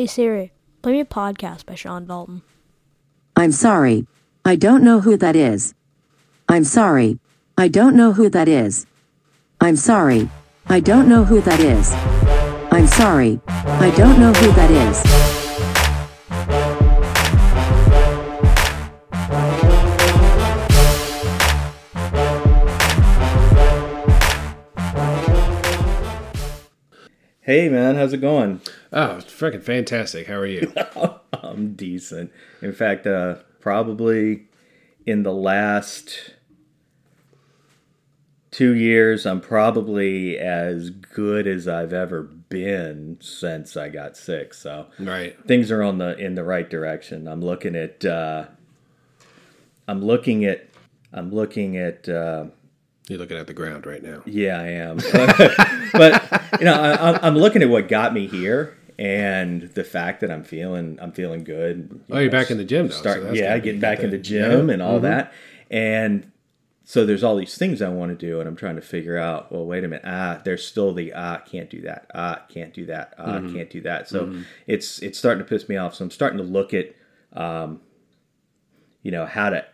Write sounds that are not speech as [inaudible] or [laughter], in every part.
Hey Siri, play me a podcast by Sean Dalton. I'm sorry. I don't know who that is. I'm sorry. I don't know who that is. I'm sorry. I don't know who that is. I'm sorry. I don't know who that is. Hey man, how's it going? Oh, it's freaking fantastic. How are you? [laughs] I'm decent. In fact, uh, probably in the last two years, I'm probably as good as I've ever been since I got sick. So right. things are on the in the right direction. I'm looking at. Uh, I'm looking at. I'm looking at. Uh, You're looking at the ground right now. Yeah, I am. [laughs] but you know, I, I'm- I'm looking at what got me here, and the fact that I'm feeling, I'm feeling good. Oh, you're back in the gym now, so Start, that's yeah, getting back in the gym Yeah. Mm-hmm. and all that, and so there's all these things I want to do, and I'm trying to figure out. Well, wait a minute. Ah, there's still the ah, can't do that. Ah, can't do that. Ah, Mm-hmm. can't do that. So it's it's starting to piss me off. So I'm starting to look at, um, you know, how to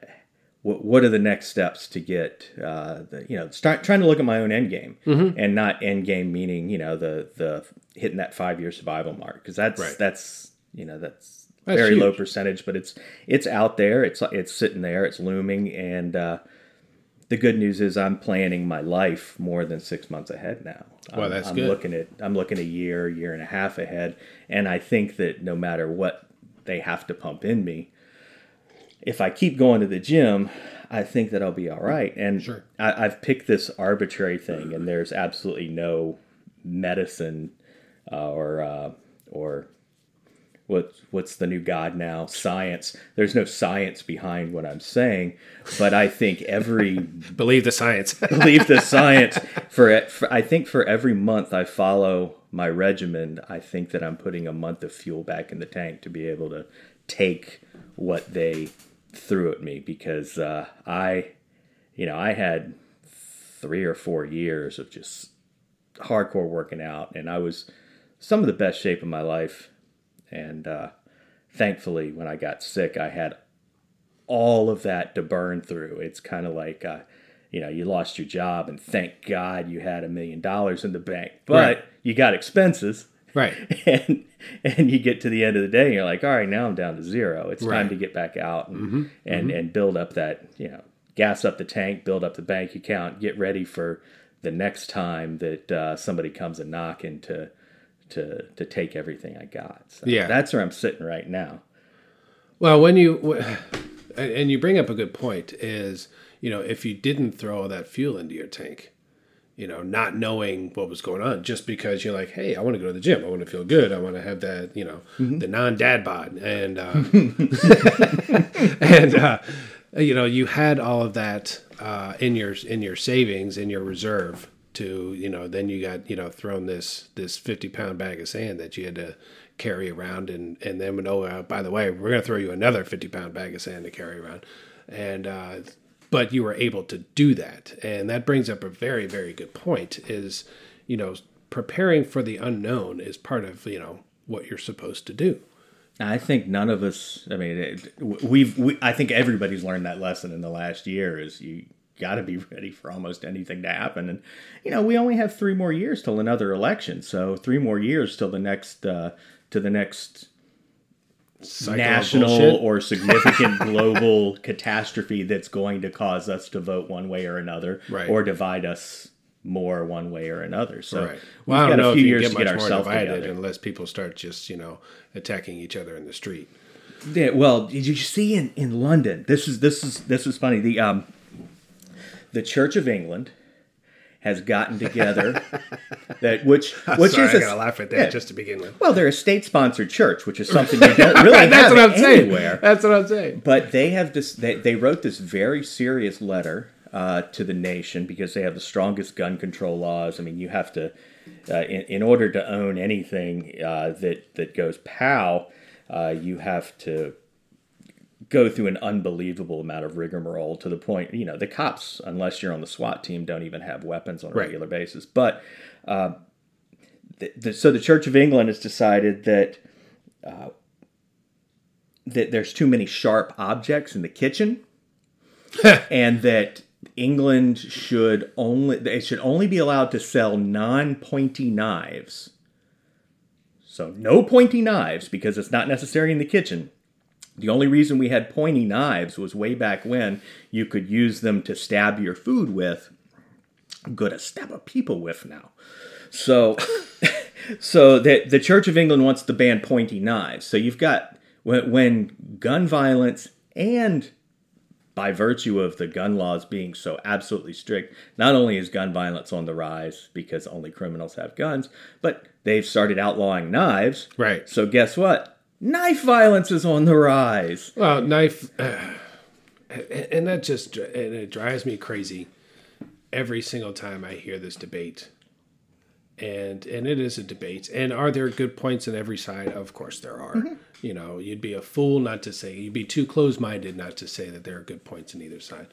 what, what are the next steps to get uh, the, you know start trying to look at my own end game Mm-hmm. and not end game meaning you know the the hitting that five year survival mark because that's Right. that's you know that's, That's very low percentage but it's it's out there it's it's sitting there it's looming and uh, the good news is I'm planning my life more than six months ahead now. Well, I'm, that's I'm good. looking at I'm looking a year, year and a half ahead, and I think that no matter what they have to pump in me, if I keep going to the gym, I think that I'll be all right. And Sure. I, I've picked this arbitrary thing, and there's absolutely no medicine uh, or uh, or what what's the new god now science. There's no science behind what I'm saying, but I think every [laughs] Believe the science. [laughs] believe the science for. For, I think for every month I follow my regimen, I think that I'm putting a month of fuel back in the tank to be able to take what they threw at me because uh, I, you know, I had three or four years of just hardcore working out, and I was some of the best shape of my life. And uh, thankfully, when I got sick, I had all of that to burn through. It's kind of like, uh, you know, you lost your job, and thank God you had a million dollars in the bank, but Right. you got expenses. Right. [laughs] And and you get to the end of the day, and you're like, all right, now I'm down to zero. It's time to get back out and and, and build up that, you know, gas up the tank, build up the bank account, get ready for the next time that uh, somebody comes a knocking to to to take everything I got. So Yeah. that's where I'm sitting right now. Well, when you [sighs] and and you bring up a good point is you know if you didn't throw all that fuel into your tank, you know, not knowing what was going on, just because you're like, hey, I want to go to the gym, I want to feel good, I want to have that, you know, the non-dad bod, and uh, [laughs] [laughs] and uh, you know, you had all of that uh, in your in your savings in your reserve to you know then you got you know thrown this this 50 pound bag of sand that you had to carry around and and then oh uh, by the way we're going to throw you another 50 pound bag of sand to carry around. And uh, but you were able to do that and that brings up a very very good point is you know preparing for the unknown is part of you know what you're supposed to do I think none of us. I mean, we've. We, I think everybody's learned that lesson in the last year. Is you got to be [laughs] ready for almost anything to happen. And you know, we only have three more years till another election. So three more years till the next uh, to the next Cycle national or significant [laughs] global catastrophe that's going to cause us to vote one way or another, Right. or divide us more one way or another. So Right. we've I got a few years get to get ourselves divided together. unless people start just you know attacking each other in the street. Yeah, well, did you see in, in London? This is this is this is funny. The um, the Church of England has gotten together [laughs] that which which Sorry, is I a- gotta laugh at that yeah. just to begin with. well, they're a state sponsored church, which is something you [laughs] don't really That's have what I'm saying. anywhere. That's what I'm saying. But they have this. They, they wrote this very serious letter uh, to the nation because they have the strongest gun control laws. I mean, you have to, uh, in, in order to own anything uh, that that goes POW, uh, you have to go through an unbelievable amount of rigmarole to the point, you know, the cops, unless you're on the SWAT team, don't even have weapons on a Right. regular basis. But uh, the, the, so the Church of England has decided that that there's too many sharp objects in the kitchen, [laughs] and that England should only they should only be allowed to sell non-pointy knives. So no pointy knives because it's not necessary in the kitchen. The only reason we had pointy knives was way back when you could use them to stab your food with. I'm good at stab a people with now. So, [laughs] so the the Church of England wants to ban pointy knives. So you've got when, when gun violence and by virtue of the gun laws being so absolutely strict, not only is gun violence on the rise because only criminals have guns, but they've started outlawing knives. Right. So guess what? Knife violence is on the rise. Well, knife, [sighs] and that just and it drives me crazy every single time I hear this debate. And and it is a debate. And are there good points on every side? Of course there are. Mm-hmm. You know, you'd be a fool not to say you'd be too close minded not to say that there are good points on either side.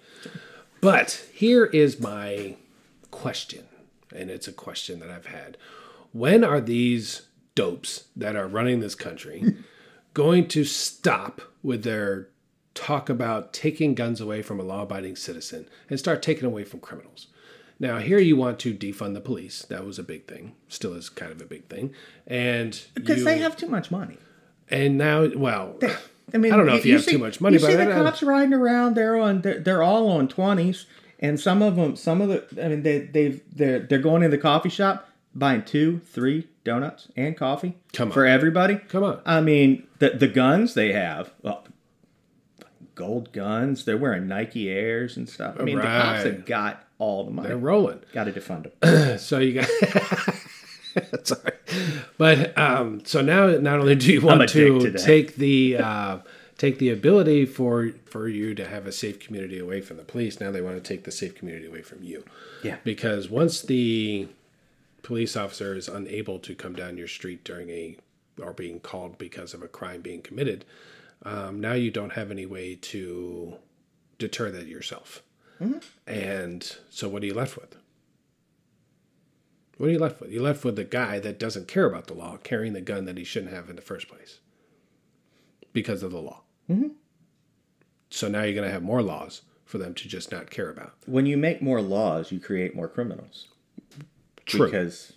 But here is my question, and it's a question that I've had. When are these dopes that are running this country [laughs] going to stop with their talk about taking guns away from a law abiding citizen and start taking away from criminals? Now, here you want to defund the police. That was a big thing. Still is kind of a big thing. And Because you- they have too much money. and now, well, I mean, I don't know if you, have see- too much money, You but see the cops riding around. They're on. They're, they're all on twenties, and some of them, some of the. I mean, they they've they're they're going in the coffee shop buying two, three donuts and coffee. Come on. for everybody. Come on. I mean, the the guns they have. Well, gold guns. They're wearing Nike Airs and stuff. I mean, the cops Right. have got all the money. they're rolling. Got to defund them. [clears throat] So you got. [laughs] Sorry, but um, so now not only do you want to take the uh, take the ability for for you to have a safe community away from the police, now they want to take the safe community away from you. Yeah. because once the police officer is unable to come down your street during a or being called because of a crime being committed, um, now you don't have any way to deter that yourself. And so, what are you left with? What are you left with? You're left with a guy that doesn't care about the law, carrying the gun that he shouldn't have in the first place because of the law. Mm-hmm. So now you're going to have more laws for them to just not care about. when you make more laws, you create more criminals. True. Because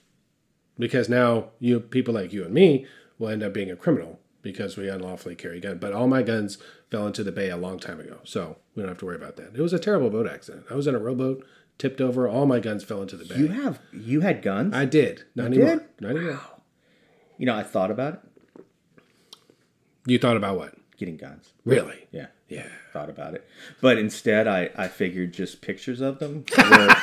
because now you people like you and me will end up being a criminal because we unlawfully carry a gun. But all my guns fell into the bay a long time ago, so we don't have to worry about that. It was a terrible boat accident. I was in a rowboat, tipped over, all my guns fell into the bay. you have you had guns. I did. Not anymore. did? Not anymore. you know, I thought about it. You thought about what? Getting guns. Really? Yeah. Yeah. thought about it. But instead, I, I figured just pictures of them were,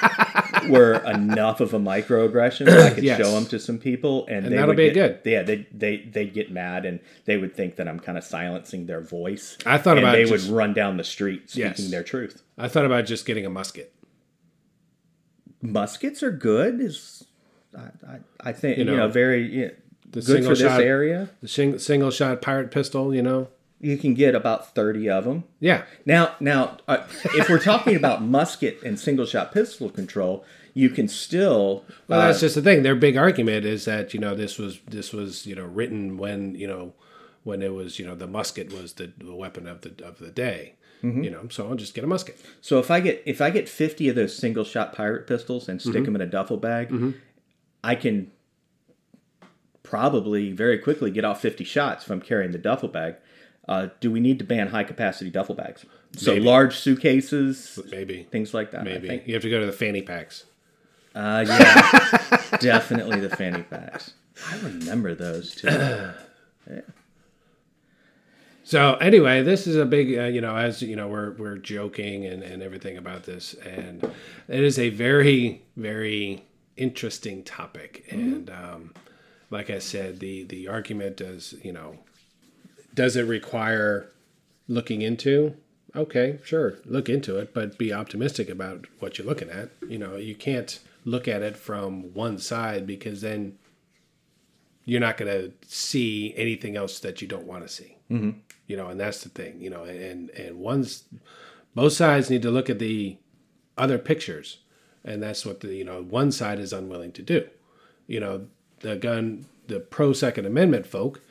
[laughs] were enough of a microaggression. that I could Yes. show them to some people, and, they that'll would be get, good. Yeah, they they they'd get mad, and they would think that I'm kind of silencing their voice. I thought and about they just- would run down the street speaking Yes. their truth. I thought about just getting a musket. Muskets are good. Is I, I, I think you know, know, very yeah, The good single for this area. the sing, single shot pirate pistol. You know. You can get about thirty of them. Yeah. Now, now, uh, if we're talking about [laughs] musket and single shot pistol control, you can still. Well, uh, that's just the thing. Their big argument is that you know this was this was you know written when you know when it was you know the musket was the, the weapon of the of the day. You know, so I'll just get a musket. so if I get if I get fifty of those single shot pirate pistols and stick them in a duffel bag, I can probably very quickly get off fifty shots if I'm carrying the duffel bag. Uh, do we need to ban high capacity duffel bags? So Maybe. large suitcases, Maybe. things like that. I Maybe think. you have to go to the fanny packs. Uh, yeah, [laughs] definitely the fanny packs. I remember those too. [clears throat] So anyway, this is a big, uh, you know, as you know, we're we're joking and and everything about this, and it is a very very interesting topic. And um, like I said, the the argument does, you know, does it require looking into? Okay, sure, look into it, but be optimistic about what you're looking at. You know, you can't look at it from one side because then you're not going to see anything else that you don't want to see. Mm-hmm. You know, and that's the thing. You know, and and one's both sides need to look at the other pictures, and that's what the you know one side is unwilling to do. You know, the gun, the pro Second Amendment folk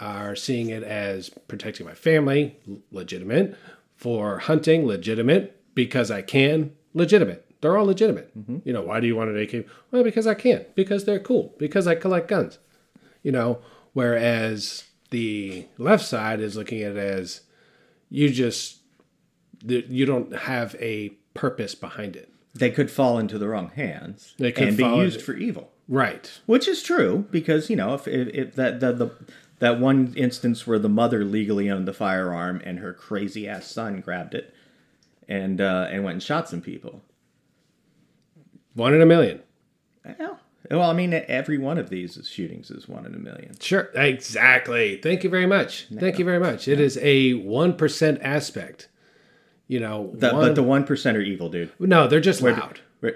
are seeing it as protecting my family, legitimate. For hunting, legitimate. Because I can, legitimate. They're all legitimate. Mm-hmm. You know, why do you want an AK? Well, because I can. Because they're cool. Because I collect guns. You know, whereas the left side is looking at it as you just you don't have a purpose behind it. They could fall into the wrong hands They could and be used into- for evil. Right. Which is true because you know if, if, if that the, the that one instance where the mother legally owned the firearm and her crazy ass son grabbed it and uh, and went and shot some people. One in a million. Well, well, I mean, every one of these shootings is one in a million. Sure. Exactly. Thank you very much. Thank you very much. It is a 1% aspect. You know, The, one- but the one percent are evil, dude. no, they're just loud. Right.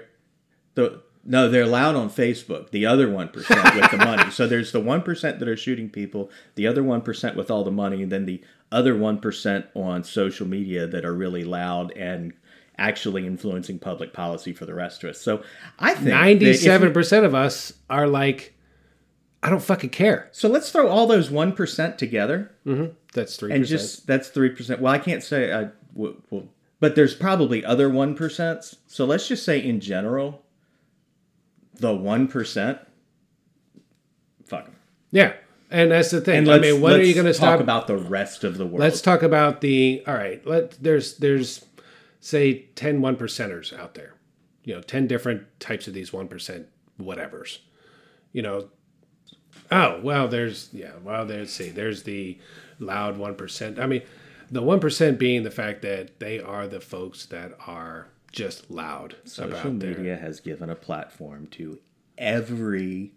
The no, they're loud on Facebook. The other one percent with the money. So there's the one percent that are shooting people, the other one percent with all the money, and then the other one percent on social media that are really loud and actually influencing public policy for the rest of us. So I think that if we- Ninety-seven percent of us are like, I don't fucking care. So let's throw all those one percent together mm-hmm. That's three and just that's three percent. Well, I can't say I. w- w- but there's probably other one percents. So let's just say in general, the one percent. Fuck 'em. yeah, and that's the thing. And I mean, when are you going to talk stop? about the rest of the world? Let's talk about the. All right. Let there's there's say 10 one percenters out there. You know, ten different types of these one percent whatevers. You know. Oh well, there's yeah. Well, there's see, there's the loud one percent. I mean, the one percent being the fact that they are the folks that are just loud Social about their media has given a platform to every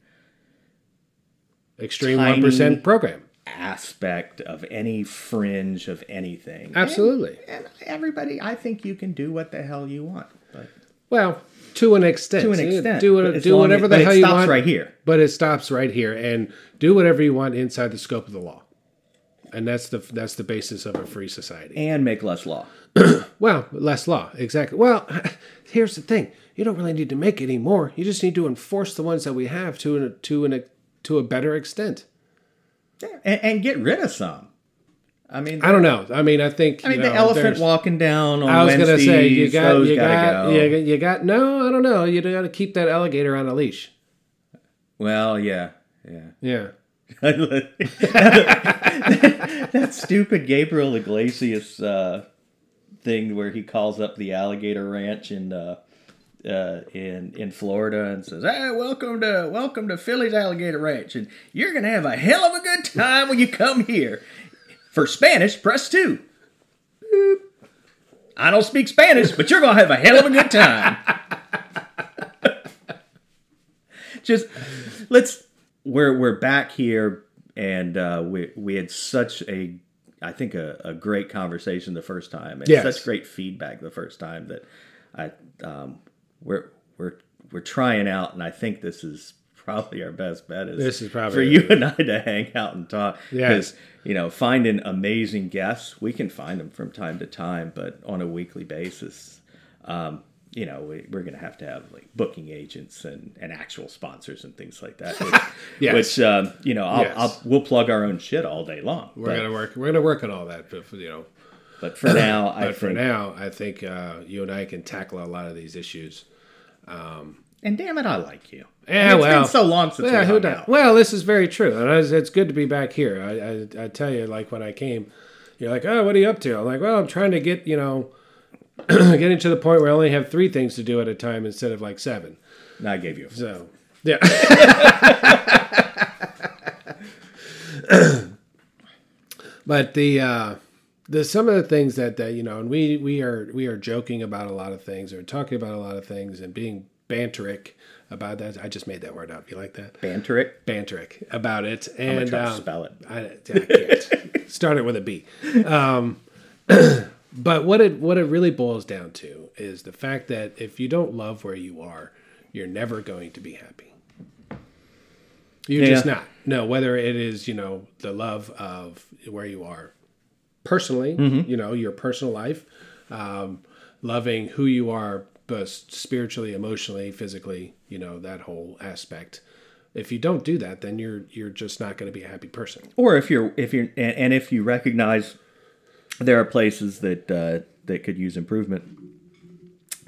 extreme one percent program. aspect of any fringe of anything. Absolutely. And, and everybody, I think you can do what the hell you want. But Well, to an extent. to an extent, do it, do whatever as- the hell you want right here. But it stops right here, and do whatever you want inside the scope of the law, and that's the that's the basis of a free society. and make less law. [clears throat] Well, less law, exactly. Well, [laughs] here's the thing: you don't really need to make any more. You just need to enforce the ones that we have to an, to an to a better extent. and, and get rid of some. I mean, I don't know. I mean, I think I mean, know, the elephant walking down on I was gonna say you got you gotta go. you, got- you got no. I don't know. You got to keep that alligator on a leash. Well, yeah, yeah. Yeah. [laughs] that stupid Gabriel Iglesias uh, thing where he calls up the alligator ranch in uh, uh, in in Florida and says, "Hey, welcome to welcome to Philly's Alligator Ranch, and you're gonna have a hell of a good time when you come here. For Spanish, press two. Boop. I don't speak Spanish, but you're gonna have a hell of a good time." [laughs] Just let's we're we're back here and uh, we we had such a I think a, a great conversation the first time and Yes. such great feedback the first time that I um, we're we're we're trying out and I think this is probably our best bet is This is probably- for you and I to hang out and talk because you know finding amazing guests we can find them from time to time but on a weekly basis um, you know, we, we're going to have to have like booking agents and, and actual sponsors and things like that. [laughs] Which, Yes. which um, you know, I'll, Yes. I'll we'll plug our own shit all day long. We're but, gonna work. We're gonna work on all that, but you know. but for now, [coughs] I But for think, now, I think uh, you and I can tackle a lot of these issues. and damn it, I like you. Yeah, it's well, been so long since yeah, we who hung. Well, this is very true, and it's, it's good to be back here. I, I, I tell you, like when I came, you're like, "Oh, what are you up to?" I'm like, "Well, I'm trying to get you know, [clears throat] getting to the point where I only have three things to do at a time instead of like seven. No, I gave you. A, So, yeah. [laughs] but the uh, the some of the things that, that you know, and we we are we are joking about a lot of things, or talking about a lot of things, and being banteric about that. I just made that word up. You like that? banteric. Banteric about it, and um, spell it. I, I can't. [laughs] Start it with a B. Um, [clears throat] but what it what it really boils down to is the fact that if you don't love where you are, you're never going to be happy. You're just not. No, whether it is you know the love of where you are personally, Mm-hmm. you know your personal life, um, loving who you are, both spiritually, emotionally, physically, you know that whole aspect If you don't do that, then you're you're just not going to be a happy person. or if you're if you're and, and if you recognize there are places that uh, that could use improvement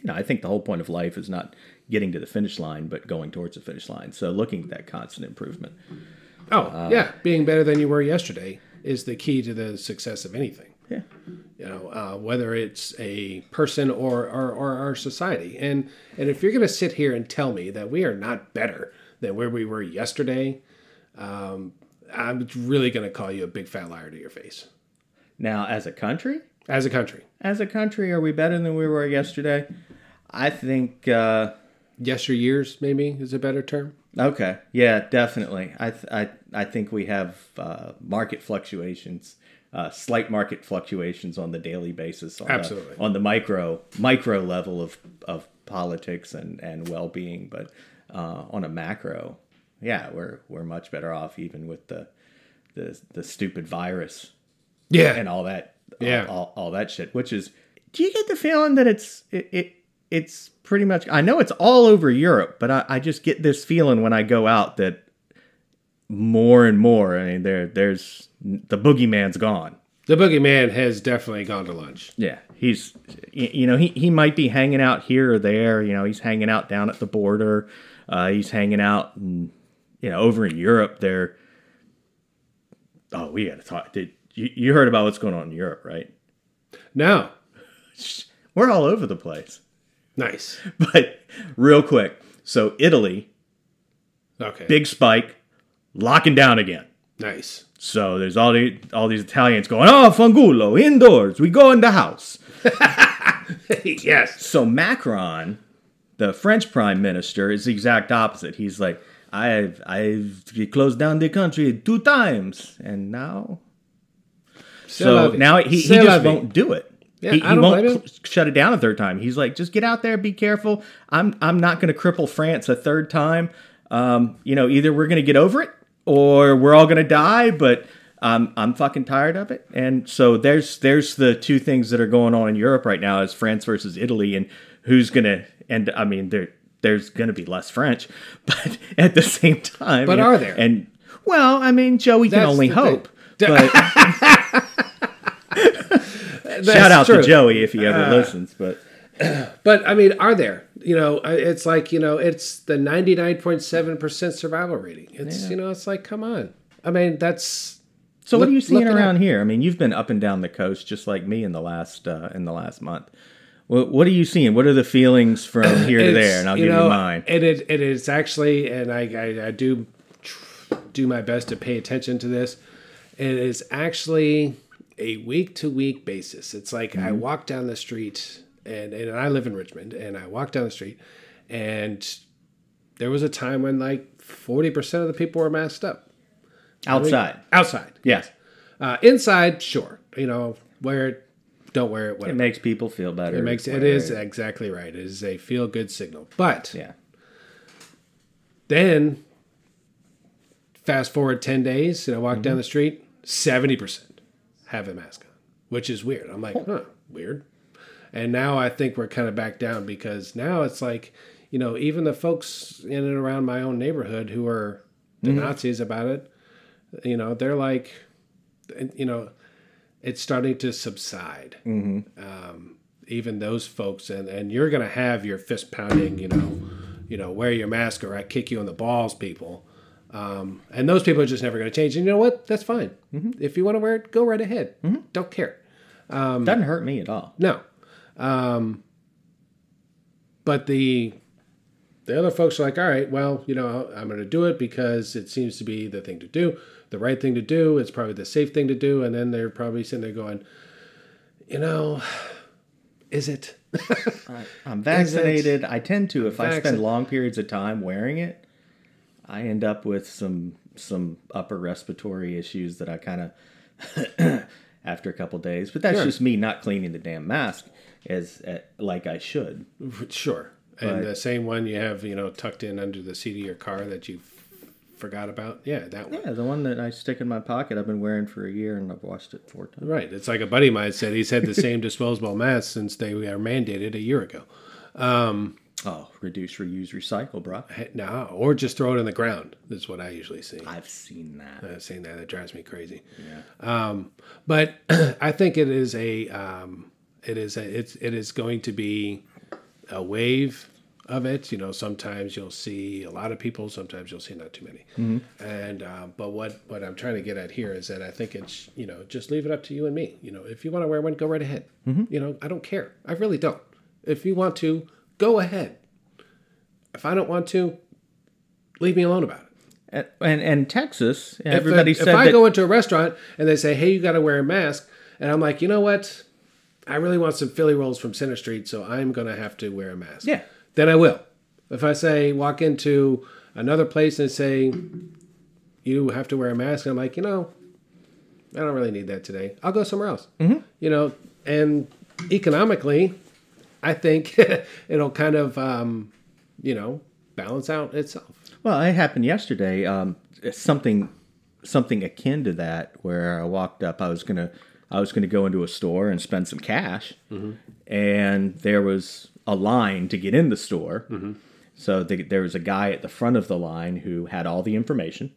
you know i think the whole point of life is not getting to the finish line but going towards the finish line so looking at that constant improvement Oh, yeah, being better than you were yesterday is the key to the success of anything. yeah You know, uh, whether it's a person or, or or our society. And and if you're going to sit here and tell me that we are not better than where we were yesterday, um, I'm really going to call you a big fat liar to your face. Now as a country As a country, as a country are we better than we were yesterday i think uh yesteryears maybe is a better term. Okay. Yeah, definitely. I th- I I think we have uh, market fluctuations, uh, slight market fluctuations on the daily basis. On Absolutely. The, on the micro micro level of of politics and and well being, but uh, on a macro, yeah, we're we're much better off even with the the the stupid virus Yeah, and all that. Yeah. All, all, all that shit. Which is, do you get the feeling that it's it, it it's pretty much? I know it's all over Europe, but I, I just get this feeling when I go out that more and more. I mean, there there's the boogeyman's gone. the boogeyman has definitely gone to lunch. Yeah, he's you know he he might be hanging out here or there. You know, he's hanging out down at the border. Uh, he's hanging out, in, you know, over in Europe. There. Oh, we got to talk. Did you, you heard about what's going on in Europe, right? No, [laughs] We're all over the place. nice. [laughs] But real quick, so Italy, Okay, big spike, locking down again. nice. So there's all the all these Italians going, oh, fangulo, indoors, we go in the house. [laughs] yes. So Macron, the French prime minister, is the exact opposite. He's like, I've I've closed down the country two times, and now so now he, he just won't do it. Yeah, he he won't cl- shut it down a third time. He's like, just get out there, be careful. I'm I'm not going to cripple France a third time. Um, you know, either we're going to get over it or we're all going to die. But I'm I'm fucking tired of it. And so there's there's the two things that are going on in Europe right now is France versus Italy, and who's going to and I mean there there's going to be less French, [laughs] but at the same time, But and- are there? And well, I mean, Joey can only hope. thing. But [laughs] shout out to Joey if he ever listens. But But I mean, are there? You know, it's like you know, it's the ninety nine point seven percent survival rating. It's you know, it's like, come on. I mean, that's so, what are you seeing around up. here? I mean, you've been up and down the coast just like me in the last uh, in the last month. What, what are you seeing? What are the feelings from [coughs] here to there? And I'll give know, you mine. And it, it is actually, and I, I, I do tr- do my best to pay attention to this. It is actually a week to week basis. It's like I walk down the street, and, and I live in Richmond, and I walk down the street, and there was a time when like 40% of the people were masked up. Outside, Outside. yes, Uh, inside, sure. You know, wear it, don't wear it, Whatever. it makes people feel better. It makes it is exactly right. It is a feel good signal. But yeah. then fast forward 10 days and I walk down the street, 70% have a mask on, which is weird. I'm like, huh, weird. And now I think we're kind of back down because now it's like, you know, even the folks in and around my own neighborhood who are the Nazis about it, you know, they're like, you know, it's starting to subside. Um, even those folks, and, and you're going to have your fist pounding, you know, you know, wear your mask or I kick you in the balls, people. Um, and those people are just never going to change. And you know what? That's fine. If you want to wear it, go right ahead. Don't care. Um, Doesn't hurt me at all. No. Um, but the the other folks are like, all right, well, you know, I'm going to do it because it seems to be the thing to do, the right thing to do. It's probably the safe thing to do. And then they're probably sitting there going, you know, is it? [laughs] I'm vaccinated. I tend to if I spend long periods of time wearing it, I end up with some some upper respiratory issues that I kind of [clears throat] after a couple days. But that's Sure. just me not cleaning the damn mask as uh, like I should. sure. And the same one you have, you know, tucked in under the seat of your car that you forgot about. Yeah, that one. Yeah, the one that I stick in my pocket, I've been wearing for a year and I've washed it four times. Right. It's like a buddy of mine said he's had the [laughs] same disposable mask since they are mandated a year ago. Um, Oh, reduce, reuse, recycle, bro. No, or just throw it in the ground. That's what I usually see. I've seen that. I've seen that. That drives me crazy. Yeah. Um, but [clears throat] I think it is a um, it is a it's it is going to be a wave of it. You know, sometimes you'll see a lot of people, sometimes you'll see not too many. And uh, but what what I'm trying to get at here is that I think it's you know just leave it up to you and me. You know, if you want to wear one, go right ahead. You know, I don't care. I really don't. If you want to, go ahead. If I don't want to, leave me alone about it. And and, and Texas, If- everybody if, said I that. go into a restaurant and they say, "Hey, you got to wear a mask," and I'm like, you know what? I really want some Philly rolls from Center Street, so I'm gonna have to wear a mask. Yeah. Then I will. If I say walk into another place and say you have to wear a mask, and I'm like, you know, I don't really need that today. I'll go somewhere else. Mm-hmm. You know, and economically, I think [laughs] it'll kind of, um, you know, balance out itself. Well, it happened yesterday. Um, something something akin to that, where I walked up. I was gonna I was gonna go into a store and spend some cash, and there was a line to get in the store. So the, there was a guy at the front of the line who had all the information.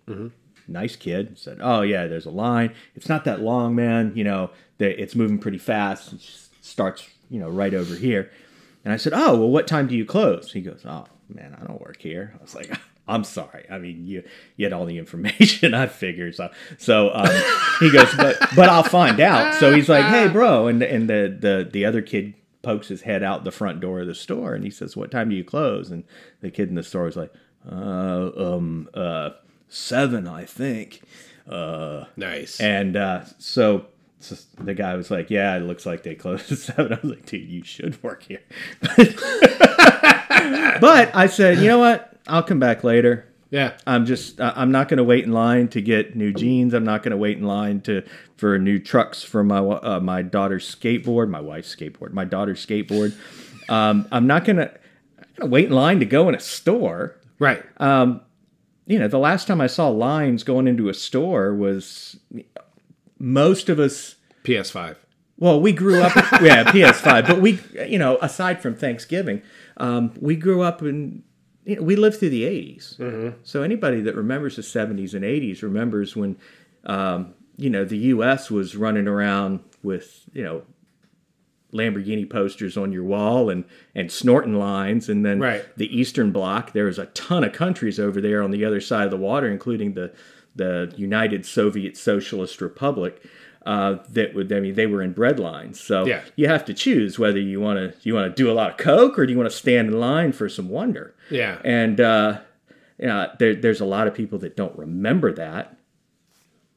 Nice kid said, "Oh yeah, there's a line. It's not that long, man. You know, the, it's moving pretty fast. It starts, you know, right over here." And I said, "Oh, well, what time do you close?" He goes, "Oh, man, I don't work here." I was like, [laughs] "I'm sorry. I mean, you you had all the [laughs] information. I figured so." So um, he goes, "But but I'll find out." So he's like, "Hey, [laughs] bro," and and the the the other kid pokes his head out the front door of the store and he says, "What time do you close?" And the kid in the store is like, "Uh, um, uh, seven, I think." Uh, Nice. and uh, so, so the guy was like, "Yeah, it looks like they closed at [laughs] 7. I was like, "Dude, you should work here." [laughs] but I said, "You know what? I'll come back later. yeah. I'm just I'm not going to wait in line to get new jeans. I'm not going to wait in line to for new trucks for my uh, my daughter's skateboard, my wife's skateboard, my daughter's skateboard. Um, I'm not going to wait in line to go in a store. Right. You know, the last time I saw lines going into a store was most of us PS5. Well, we grew up, [laughs] yeah, PS5, but we, you know, aside from Thanksgiving, um, we grew up in, you know, we lived through the 80s. So anybody that remembers the 70s and 80s remembers when, um, you know, the U.S. was running around with, you know, Lamborghini posters on your wall and and snorting lines, and then Right. the Eastern Bloc. There was a ton of countries over there on the other side of the water, including the the United Soviet Socialist Republic. Uh, that would, I mean, they were in bread lines. So Yeah. you have to choose whether you want to you want to do a lot of coke or do you want to stand in line for some wonder. Yeah. And uh, yeah, there, there's a lot of people that don't remember that,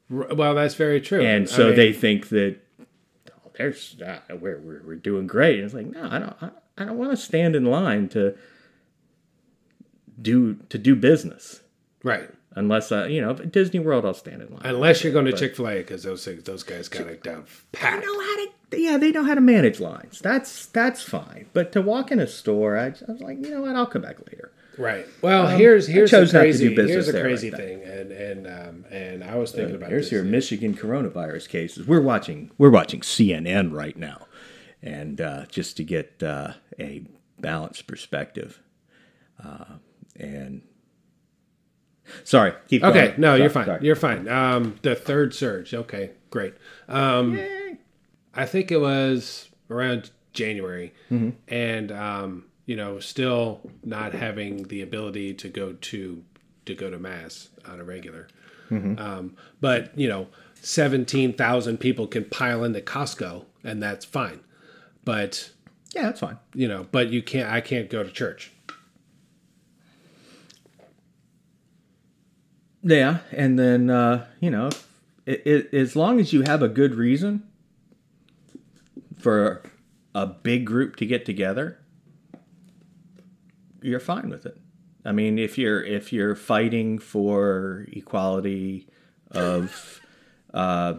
Well, that's very true. and I so mean, they think that oh, there's uh, we're, we're we're doing great. And it's like no, I don't I, I don't want to stand in line to do to do business right. Unless I you know Disney World I'll stand in line. Unless you're going to Chick Fil A, because those things- those guys got it down pat. know how to yeah they know how to manage lines. That's that's fine. But to walk in a store, I, I was like you know what I'll come back later. Right. Well, here's here's Um, chose the crazy here's a crazy like thing, and and um, and I was thinking about Here's this. your Michigan coronavirus cases. We're watching we're watching CNN right now, and uh, just to get uh, a balanced perspective. Uh, and sorry, keep Okay, going. no, Sorry, you're fine. sorry. You're fine. Um, the third surge. Okay, great. Um, I think it was around January, Mm-hmm. and um, you know, still not having the ability to go to to go to mass on a regular. Mm-hmm. Um, but you know, seventeen thousand people can pile into Costco, and that's fine. But yeah, that's fine. you know, but you can't. I can't go to church. Yeah, and then uh, you know, it, it, as long as you have a good reason for a big group to get together, you're fine with it. I mean, if you're if you're fighting for equality of uh,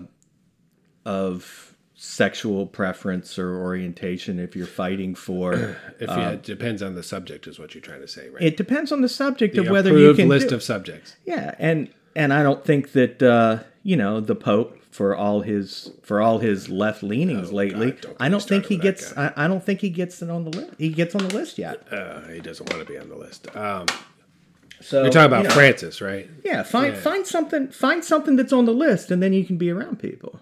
of sexual preference or orientation, if you're fighting for, [clears throat] If you, it depends on the subject, is what you're trying to say, right? it depends on the subject the of whether you can list do- of subjects. yeah, and and I don't think that uh, you know the Pope for all his for all his left leanings lately. God, don't I don't think he gets. I, I don't think he gets it on the list. He gets on the list yet. Uh, he doesn't want to be on the list. Um, So you're talking about you know, Francis, right? Yeah, find Yeah. find something find something that's on the list, and then you can be around people.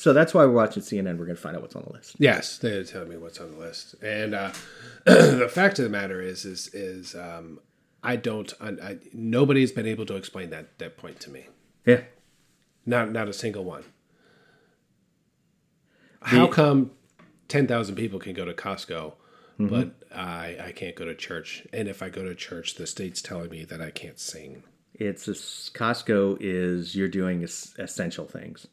So that's why we're watching CNN. We're going to find out what's on the list. Yes, they're telling me what's on the list, and uh, [clears throat] the fact of the matter is, is, is um, I don't. I, I, nobody's been able to explain that that point to me. Yeah, Not not a single one. How come ten thousand people can go to Costco, Mm-hmm. but I I can't go to church? And if I go to church, the state's telling me that I can't sing. it's a, Costco is you're doing es- essential things.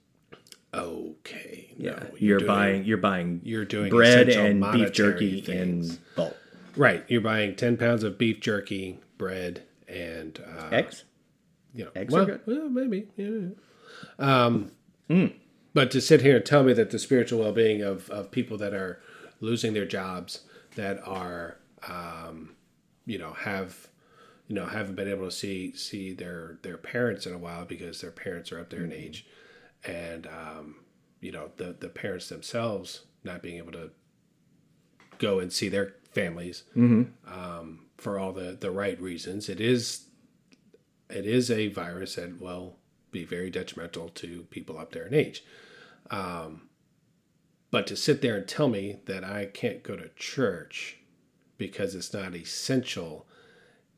Okay, no, Yeah, you're, doing- buying you're buying you're doing bread and beef jerky things. in bulk. right. You're buying ten pounds of beef jerky, bread, and uh, Eggs. you know, Eggs well, are good. well, maybe. Yeah. Um, But to sit here and tell me that the spiritual well being of, of people that are losing their jobs, that are, um, you know, have, you know, haven't been able to see see their their parents in a while because their parents are up there in age, and um, you know the the parents themselves not being able to go and see their families um, for all the the right reasons. It is it is a virus that will be very detrimental to people up there in age. Um, but to sit there and tell me that I can't go to church because it's not essential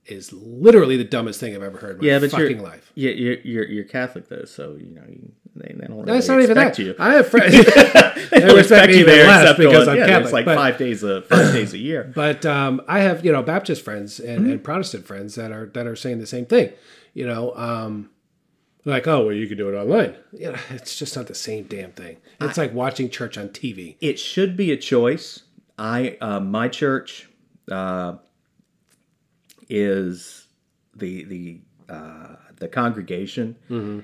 is literally the dumbest thing I've ever heard in my Yeah, but fucking you're, life. Yeah, you're, you're you're Catholic though, so you know you, they, they don't. That's really not even that. You. I have friends. [laughs] [laughs] They they don't respect me even less except because on- I'm yeah, Catholic. It's like but- five days a five days a year. But um, I have you know Baptist friends and, Mm-hmm. and Protestant friends that are that are saying the same thing. You know, um, like oh well, you can do it online. You know, [laughs] it's just not the same damn thing. It's like watching church on TV. It should be a choice. I uh, my church uh, is the the uh, the congregation. Mm-hmm.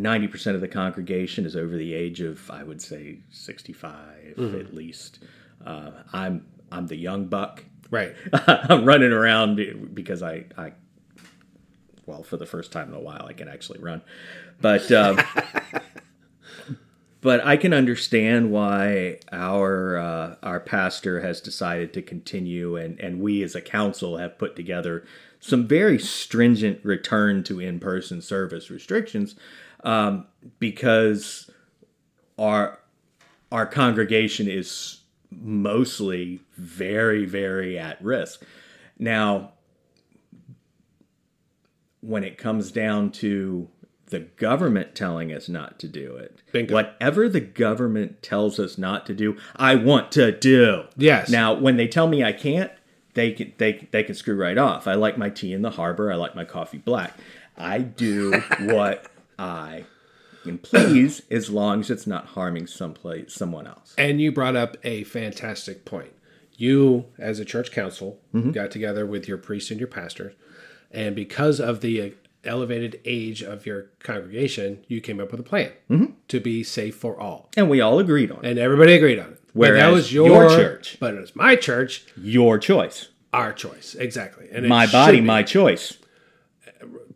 Ninety percent of the congregation is over the age of I would say sixty-five Mm-hmm. at least. Uh, I'm I'm the young buck. Right. [laughs] I'm running around because I, I, well, for the first time in a while, I can actually run, but, um, [laughs] but I can understand why our uh, our pastor has decided to continue, and and we as a council have put together some very stringent return to in person service restrictions, um, because our our congregation is mostly very, very at risk. Now, when it comes down to the government telling us not to do it, Bingo. whatever the government tells us not to do, I want to do. Yes. Now, when they tell me I can't, they can they they can screw right off. I like my tea in the harbor. I like my coffee black. I do [laughs] what I can please, as long as it's not harming someplace someone else. And you brought up a fantastic point. You, as a church council, mm-hmm. got together with your priest and your pastor, and because of the elevated age of your congregation, you came up with a plan mm-hmm. to be safe for all, And we all agreed on it. and everybody agreed on it. but that was your, your church- but it was my church, Your choice. our choice, exactly. And My body, my choice.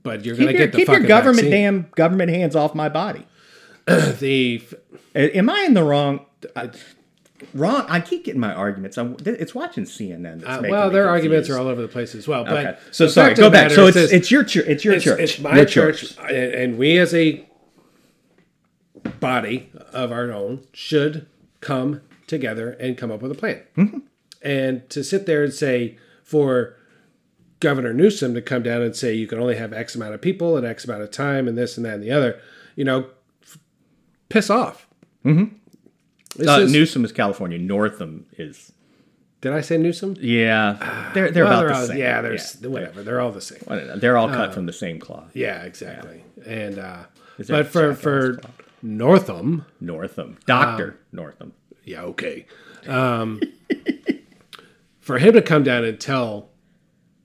But you're gonna get the keep your government vaccine. damn government hands off my body. [clears throat] The Am I in the wrong? I, wrong. I keep getting my arguments. I'm, it's watching CNN. That's uh, making well, their arguments are all over the place as well. But Okay. So sorry. Go back. So it's it's your church. It's your it's, church. it's my church, and and we as a body of our own should come together and come up with a plan. Mm-hmm. And to sit there and say for Governor Newsom to come down and say you can only have X amount of people at X amount of time and this and that and the other, you know, f- piss off. Mm-hmm. Uh, Newsom is California. Northam is. did I say Newsom? Yeah, they're they're Well, about they're the all, same. Yeah, they're whatever. They're all the same. They're, all cut from the same cloth. Yeah, exactly. And uh, but for for Northam, Northam, Doctor Northam. yeah, okay. Um, [laughs] for him to come down and tell,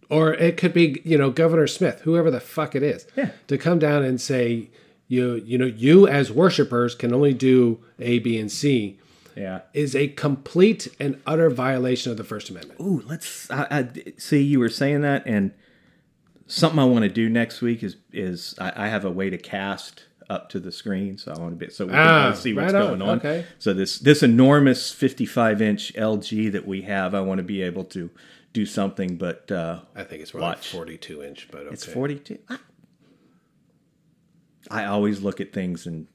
or it could be you know Governor Smith, whoever the fuck it is, Yeah. to come down and say you you know you as worshipers can only do A, B, and C Yeah. is a complete and utter violation of the First Amendment. Ooh, let's I, I, see. You were saying that, and something I want to do next week is is I, I have a way to cast up to the screen, so I want to be so we Ah, can see what's right going on. okay. So this this enormous 55 inch LG that we have, I want to be able to do something, but uh, I think it's Watch. like 42 inch, but okay. it's 42. I always look at things and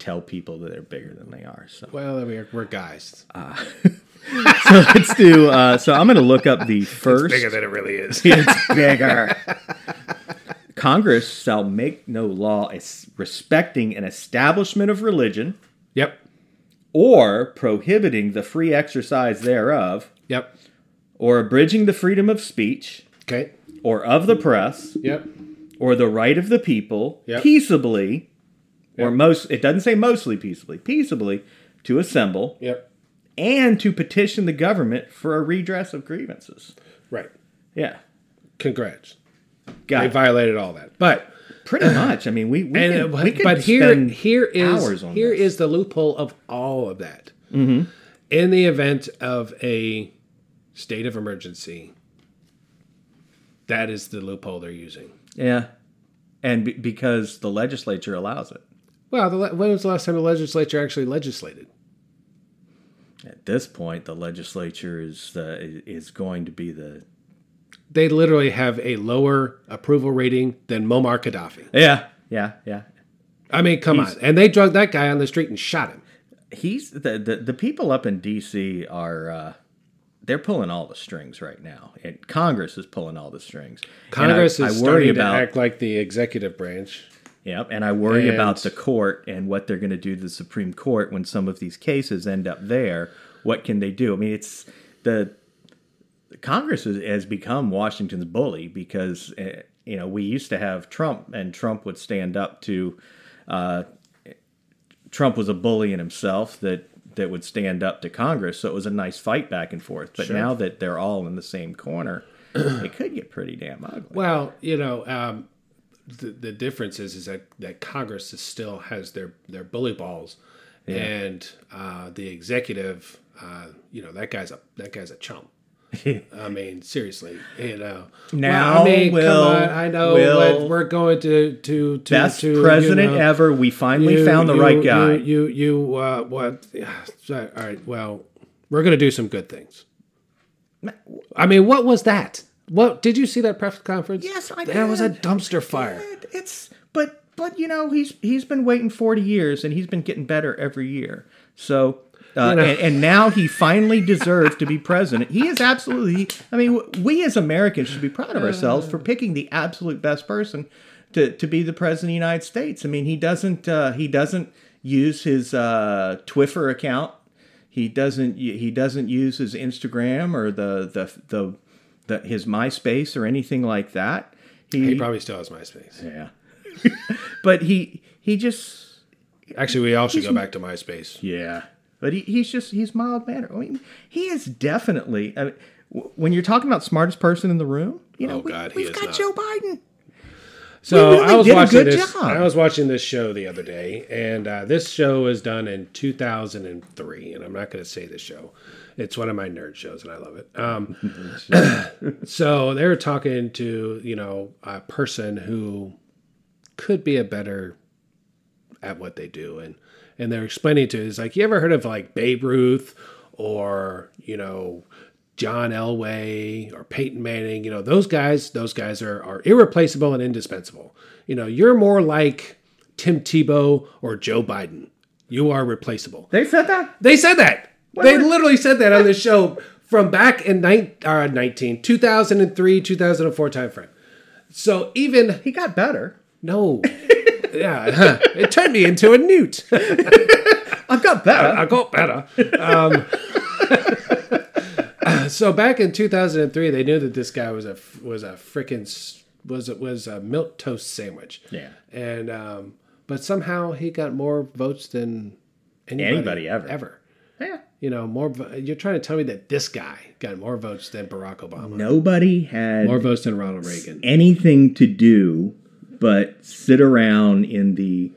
tell people that they're bigger than they are. So Well, we're, we're guys. [laughs] so let's do. Uh, so I'm going to look up the first. Bigger than it really is. [laughs] It's bigger. [laughs] Congress shall make no law respecting an establishment of religion yep. or prohibiting the free exercise thereof Yep. or abridging the freedom of speech Okay. or of the press Yep. or the right of the people Yep. peaceably or most it doesn't say mostly peaceably peaceably to assemble Yep. and to petition the government for a redress of grievances Right. yeah Congrats. got They it. violated all that. But pretty [clears throat] much i mean we, we, and uh, but, we could but here here is here this. is the loophole of all of that. Mm-hmm. In the event of a state of emergency, that is the loophole they're using. yeah and be, because the legislature allows it Well, the, when was the last time the legislature actually legislated? at this point the legislature is uh, is going to be the They literally have a lower approval rating than Muammar Gaddafi. yeah yeah yeah I mean, come on. And they drug that guy on the street and shot him. he's the, the the people up in DC are uh, they're pulling all the strings right now, and Congress is pulling all the strings. Congress I, is I worry starting about to act like the executive branch. Yep, and I worry And- about the court and what they're going to do to the Supreme Court when some of these cases end up there. What can they do? I mean, it's the Congress has become Washington's bully because uh, you know we used to have Trump, and Trump would stand up to. Uh, Trump was a bully in himself that that would stand up to Congress, so it was a nice fight back and forth. But Sure. now that they're all in the same corner, it could get pretty damn ugly. Well, you know, um, the, the difference is is that, that Congress is still has their their bully balls, and uh, the executive, uh, you know, that guy's a that guy's a chump. [laughs] I mean, seriously, you know. Now, well, I mean, Will, come on, I know Will, we're going to to to Best to, president you know, ever. We finally you- found the you- right guy. You you, you uh, what? yeah, All right. Well, we're going to do some good things. I mean, what was that? What did you see that press conference? Yes, I did. That was a dumpster fire. It's but but you know he's he's been waiting forty years and he's been getting better every year. So. Uh, You know- and, and now he finally deserves to be president. He is absolutely. I mean, we as Americans should be proud of ourselves for picking the absolute best person to, to be the president of the United States. I mean, he doesn't uh, he doesn't use his uh, Twiffer account. He doesn't he doesn't use his Instagram or the the the, the his MySpace or anything like that. He probably still has MySpace. Yeah. [laughs] but he he just Actually, we all should go back to MySpace. yeah. But he, he's just he's mild mannered. I mean, he is definitely. I mean, when you're talking about smartest person in the room, you know, Oh, we, God, he we've is got not. Joe Biden. So really I was watching this. job. I was watching this show the other day, and uh, this show was done in 2003. And I'm not going to say the show. It's one of my nerd shows, and I love it. Um, [laughs] [clears throat] so they're talking to you know a person who could be a better at what they do, and and they're explaining to is like you ever heard of like Babe Ruth or you know John Elway or Peyton Manning, you know, those guys, those guys are, are irreplaceable and indispensable. You know, you're more like Tim Tebow or Joe Biden. You are replaceable. They said that. They said that. They literally said that on this show from back in nine, uh, 19, 2003, 2004 timeframe. So even, He got better. no. [laughs] yeah, huh. it turned me into a newt. [laughs] I've got better. I got better. Um, [laughs] so back in 2003, they knew that this guy was a was a freaking was it was a milk toast sandwich. Yeah. and um, but somehow he got more votes than anybody, Anybody ever. Ever. Yeah. You know, more. You're trying to tell me that this guy got more votes than Barack Obama, Nobody had more votes than Ronald Reagan. anything to do but sit around in the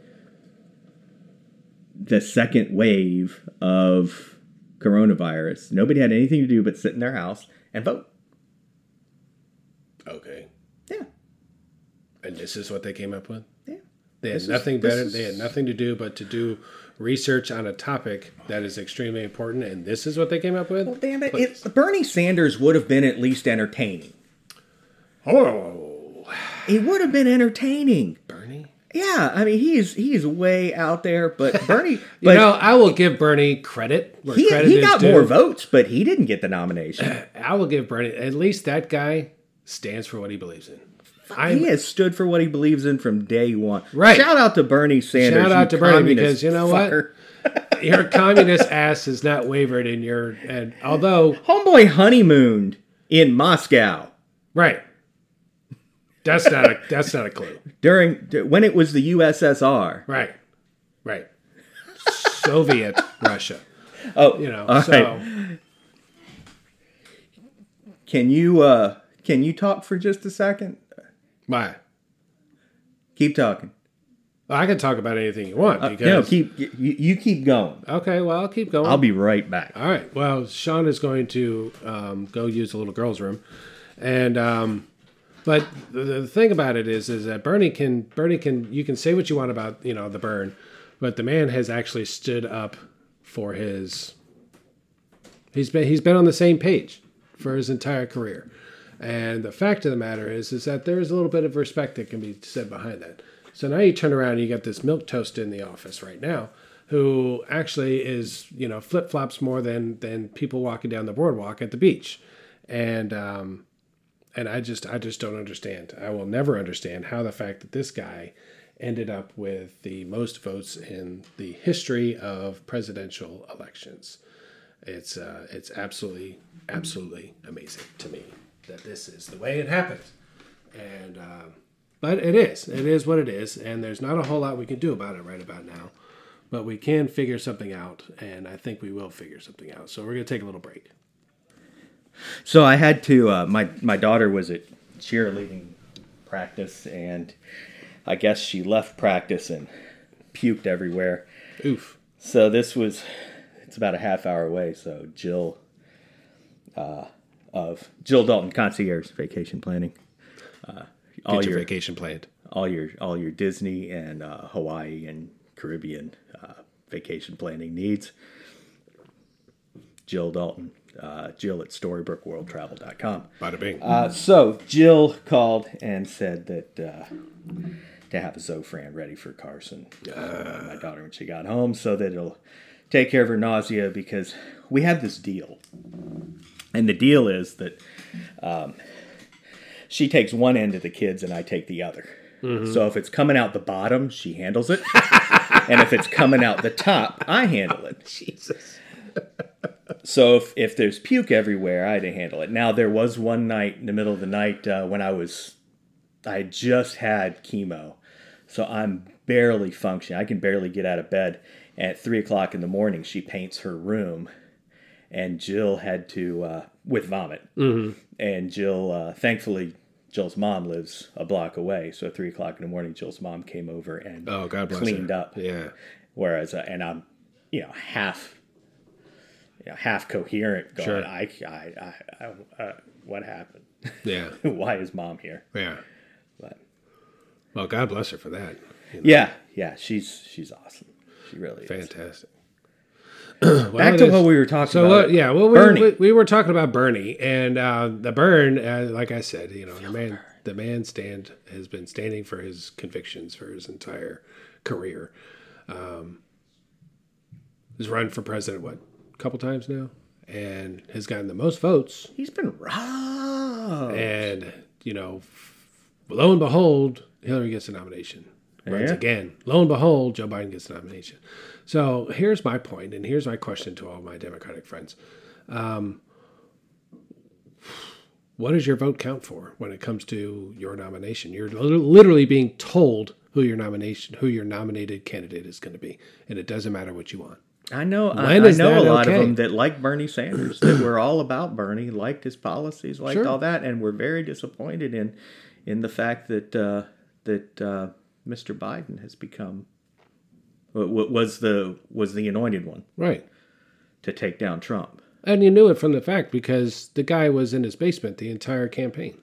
the second wave of coronavirus. Nobody had anything to do but sit in their house and vote. Okay, Yeah. and this is what they came up with. Yeah. They had This is- nothing this better. is- They had nothing to do but to do research on a topic that is extremely important, and this is what they came up with. Well, damn it. it! Bernie Sanders would have been at least entertaining. Oh, He would have been entertaining. Bernie. Yeah, I mean he's he's way out there, but [laughs] Bernie, You but know, I will give Bernie credit he credit he got due. more votes, but he didn't get the nomination. [clears throat] I will give Bernie at least that guy stands for what he believes in. I'm, he has stood for what he believes in from day one. Right. Shout out to Bernie Sanders. Shout out to Bernie, because you know what? [laughs] your communist ass has not wavered in your and although Homeboy honeymooned in Moscow right. That's not a that's not a clue. during when it was the USSR. Right. Right. Soviet Russia. Oh, You know, so right. Can you uh can you talk for just a second? Why? Keep talking. I can talk about anything you want because Uh, no, keep you, you keep going. Okay, well I'll keep going. I'll be right back. All right. Well, Sean is going to um, go use the little girl's room, and um, but the, the thing about it is, is that Bernie can Bernie can you can say what you want about you know the burn, but the man has actually stood up for his. He's been he's been on the same page for his entire career, and the fact of the matter is, is that there is a little bit of respect that can be said behind that. So now you turn around and you got this milk toast in the office right now who actually is you know flip flops more than than people walking down the boardwalk at the beach, and um, and I just I just don't understand. I will never understand how the fact that this guy ended up with the most votes in the history of presidential elections. It's uh, it's absolutely absolutely amazing to me that this is the way it happens. and. Um, but it is. It is what it is, and there's not a whole lot we can do about it right about now. But we can figure something out, and I think we will figure something out. So we're gonna take a little break. So I had to. Uh, my my daughter was at cheerleading practice, and I guess she left practice and puked everywhere. Oof. So this was. It's about a half hour away. So Jill. Uh, of Jill Dalton Concierge Vacation Planning. Uh, all Get your your vacation planned. all your all your Disney and uh, Hawaii and Caribbean uh, vacation planning needs. Jill Dalton, uh, Jill at StorybrookeWorldTravel.com. Bada bing. Uh, so Jill called and said that uh, to have a Zofran ready for Carson, my daughter, when she got home, so that it'll take care of her nausea because we have this deal, and the deal is that um, she takes one end of the kids and I take the other. So if it's coming out the bottom, she handles it, [laughs] and if it's coming out the top, I handle it. [laughs] Jesus. So if, if there's puke everywhere, I had to handle it. Now there was one night in the middle of the night uh, when I was, I just had chemo, so I'm barely functioning. I can barely get out of bed. At three o'clock in the morning, she paints her room, and Jill had to uh, with vomit. Mm-hmm. And Jill, uh, thankfully, Jill's mom lives a block away. So at three o'clock in the morning, Jill's mom came over and Oh God cleaned her. up. Yeah. Whereas, uh, and I'm, you know, half, you know, half coherent. Going, Sure. I, I, I, I uh, what happened? Yeah. [laughs] Why is mom here? Yeah. But Well, God bless her for that. yeah, yeah, she's she's awesome. She really is. [clears throat] Fantastic. Back to what we were talking So about. uh, yeah, well, we, we, we were talking about Bernie and uh, the burn. Uh, like I said, you know, the man, the man stand has been standing for his convictions for his entire career. Um, he's run for president what a couple times now, and has gotten the most votes. He's been robbed. And you know, lo and behold, Hillary gets the nomination. Runs Yeah. again. Lo and behold, Joe Biden gets the nomination. So here's my point, and here's my question to all my Democratic friends. Um, what does your vote count for when it comes to your nomination? You're literally being told who your nomination, who your nominated candidate is going to be, and it doesn't matter what you want. I know. I, I know a lot okay? of them that like Bernie Sanders. that were all about Bernie, liked his policies, liked Sure. all that, and were very disappointed in in the fact that uh, that uh, Mr. Biden has become wa- wa- was the was the anointed one Right. to take down Trump. And you knew it from the fact because the guy was in his basement the entire campaign.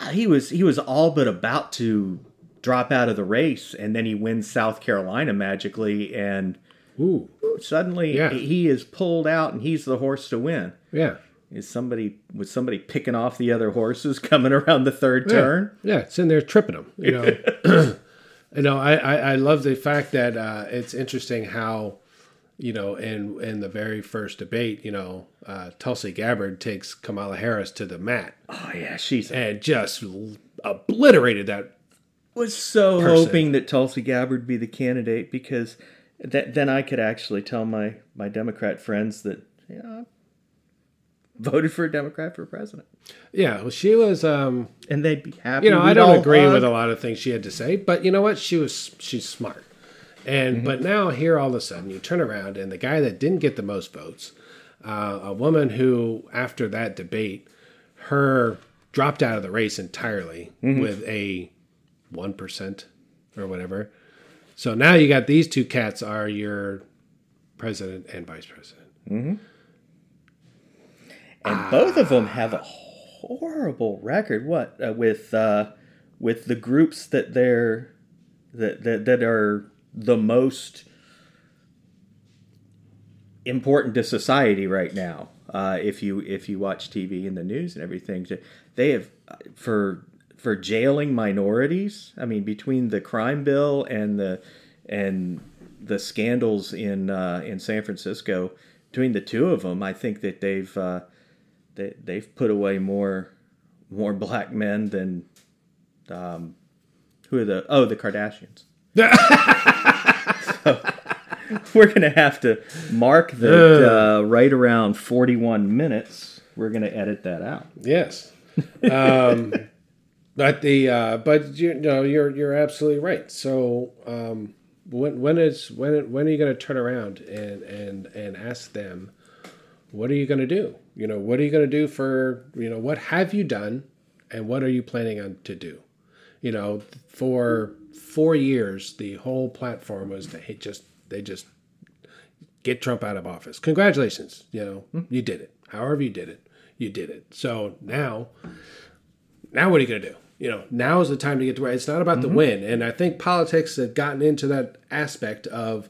Uh, He was he was all but about to drop out of the race, and then he wins South Carolina magically, and Ooh, suddenly Yeah. he is pulled out, and he's the horse to win. yeah. Is somebody was somebody picking off the other horses [laughs] coming around the third Yeah. turn? Yeah, it's in there tripping them. You [laughs] know, [clears throat] you know. I, I I love the fact that uh, it's interesting how, you know, in in the very first debate, you know, uh, Tulsi Gabbard takes Kamala Harris to the mat Oh yeah, she's and just obliterated that. was so person. hoping that Tulsi Gabbard be the candidate because that, then I could actually tell my my Democrat friends that yeah, voted for a Democrat for president, Yeah, well, she was. Um, and they'd be happy. you know, I don't agree hug. with a lot of things she had to say, but you know what? She was she's smart. And but now here all of a sudden you turn around and the guy that didn't get the most votes, uh, a woman who after that debate, her dropped out of the race entirely with a one percent or whatever. So now you got these two cats are your president and vice president. And both of them have a horrible record. What uh, with uh, with the groups that they're that that, that are the most important to society right now. Uh, if you if you watch TV and the news and everything, they have uh, for for jailing minorities. I mean, between the crime bill and the and the scandals in uh, in San Francisco, between the two of them, I think that they've uh, they, they've put away more more black men than um, who are the oh the Kardashians. [laughs] So, we're gonna have to mark that uh, right around forty one minutes. We're gonna edit that out. Yes. Um, [laughs] but the uh, but you know you're you're absolutely right. So um, when when is when when are you going to turn around and and and ask them what are you going to do? You know what are you going to do for you know what have you done and what are you planning on to do? You know for four years the whole platform was to hate just they just get Trump out of office. Congratulations, you know, hmm. you did it. However you did it, you did it. So now, now what are you going to do? You know, now is the time to get to where it's not about the mm-hmm. win. And I think politics have gotten into that aspect of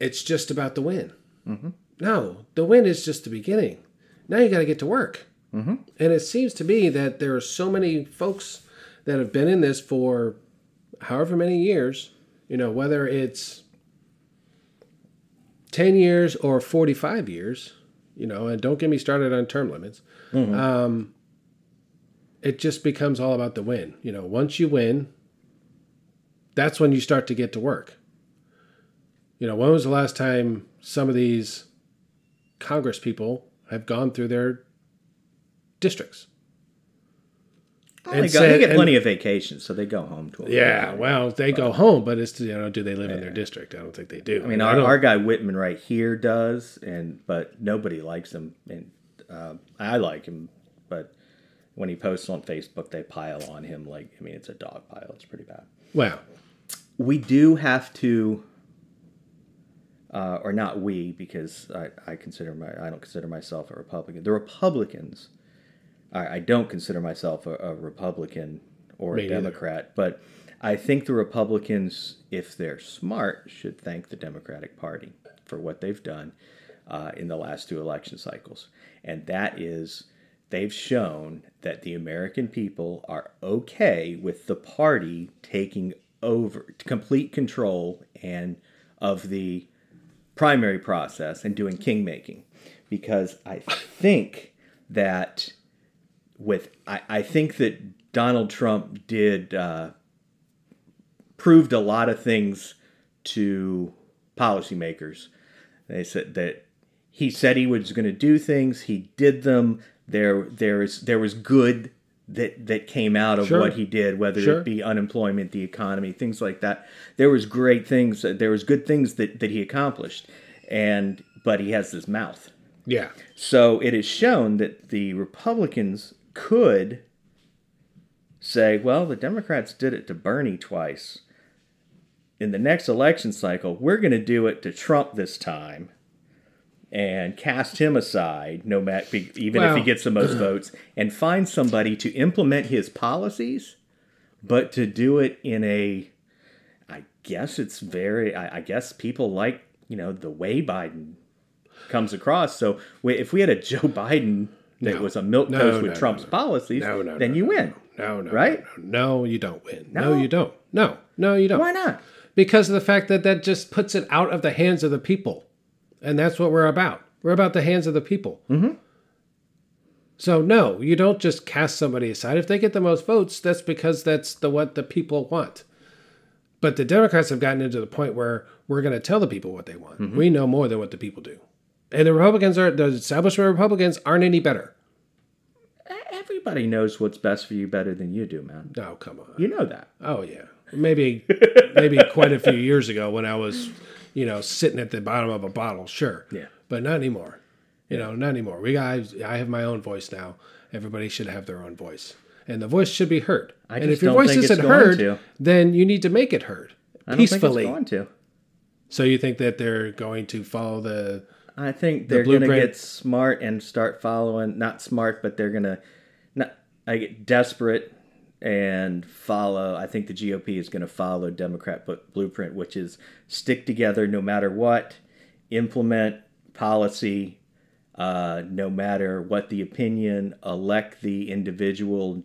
it's just about the win. Mm-hmm. No, the win is just the beginning. Now you got to get to work. And it seems to me that there are so many folks that have been in this for however many years, you know, whether it's 10 years or 45 years, you know, and don't get me started on term limits. Um, it just becomes all about the win. You know, once you win, that's when you start to get to work. You know, when was the last time some of these Congress people have gone through their districts? They, And go, they get and- plenty of vacations, so they go home to. Yeah, well, they go home, but it's you know, do they live in their district? I don't think they do. I mean, our, our guy Whitman right here does, and but nobody likes him, and uh, I like him, but when he posts on Facebook, they pile on him like I mean, it's a dog pile. It's pretty bad. well, we do have to uh, or not we because I, I consider my I don't consider myself a Republican. The Republicans, I, I don't consider myself a, a Republican or Me a. Democrat, but I think the Republicans, if they're smart, should thank the Democratic Party for what they've done uh, in the last two election cycles, and that is they've shown that the American people are okay with the party taking over complete control and of the primary process and doing kingmaking because I think that with I, I think that Donald Trump did uh, proved a lot of things to policymakers. They said that he said he was going to do things. He did them. There, there is there was good that that came out of Sure. what he did, whether Sure. it be unemployment, the economy, things like that. There was great things. There was good things that that he accomplished, and but he has this mouth. yeah, So it is shown that the Republicans could say, well, the Democrats did it to Bernie twice. In the next election cycle, we're going to do it to Trump this time and cast him aside, no matter even if he gets the most [clears throat] votes, and find somebody to implement his policies but to do it in a, I guess it's very. I, I guess people like you know the way Biden comes across. So we- if we had a [laughs] Joe Biden that No. was a milk No, toast with no, no, Trump's policies, No, no, then you win. No, no, Right? No, no, you don't win. No? No? you don't. No, no, you don't. Why not? Because of the fact that that just puts it out of the hands of the people, and that's what we're about. We're about the hands of the people. Mm-hmm. So no, you don't just cast somebody aside. If they get the most votes, that's because that's the what the people want. But the Democrats have gotten into the point where we're going to tell the people what they want. We know more than what the people do, and the Republicans are the establishment Republicans aren't any better. Everybody knows what's best for you better than you do, man. Oh come on. You know that. Oh yeah, maybe maybe quite a few years ago when I was, you know, sitting at the bottom of a bottle. Sure. Yeah. But not anymore. You know, not anymore. We got. I have my own voice now. Everybody should have their own voice, and the voice should be heard. I and if your don't voice isn't heard, to. then you need to make it heard I don't peacefully. think it's going to. So you think that they're going to follow the? I think they're going to get smart and start following. Not smart, but they're going to not. I get desperate and follow. I think the GOP is going to follow Democrat blueprint, which is stick together no matter what, implement policy, uh, no matter what the opinion, elect the individual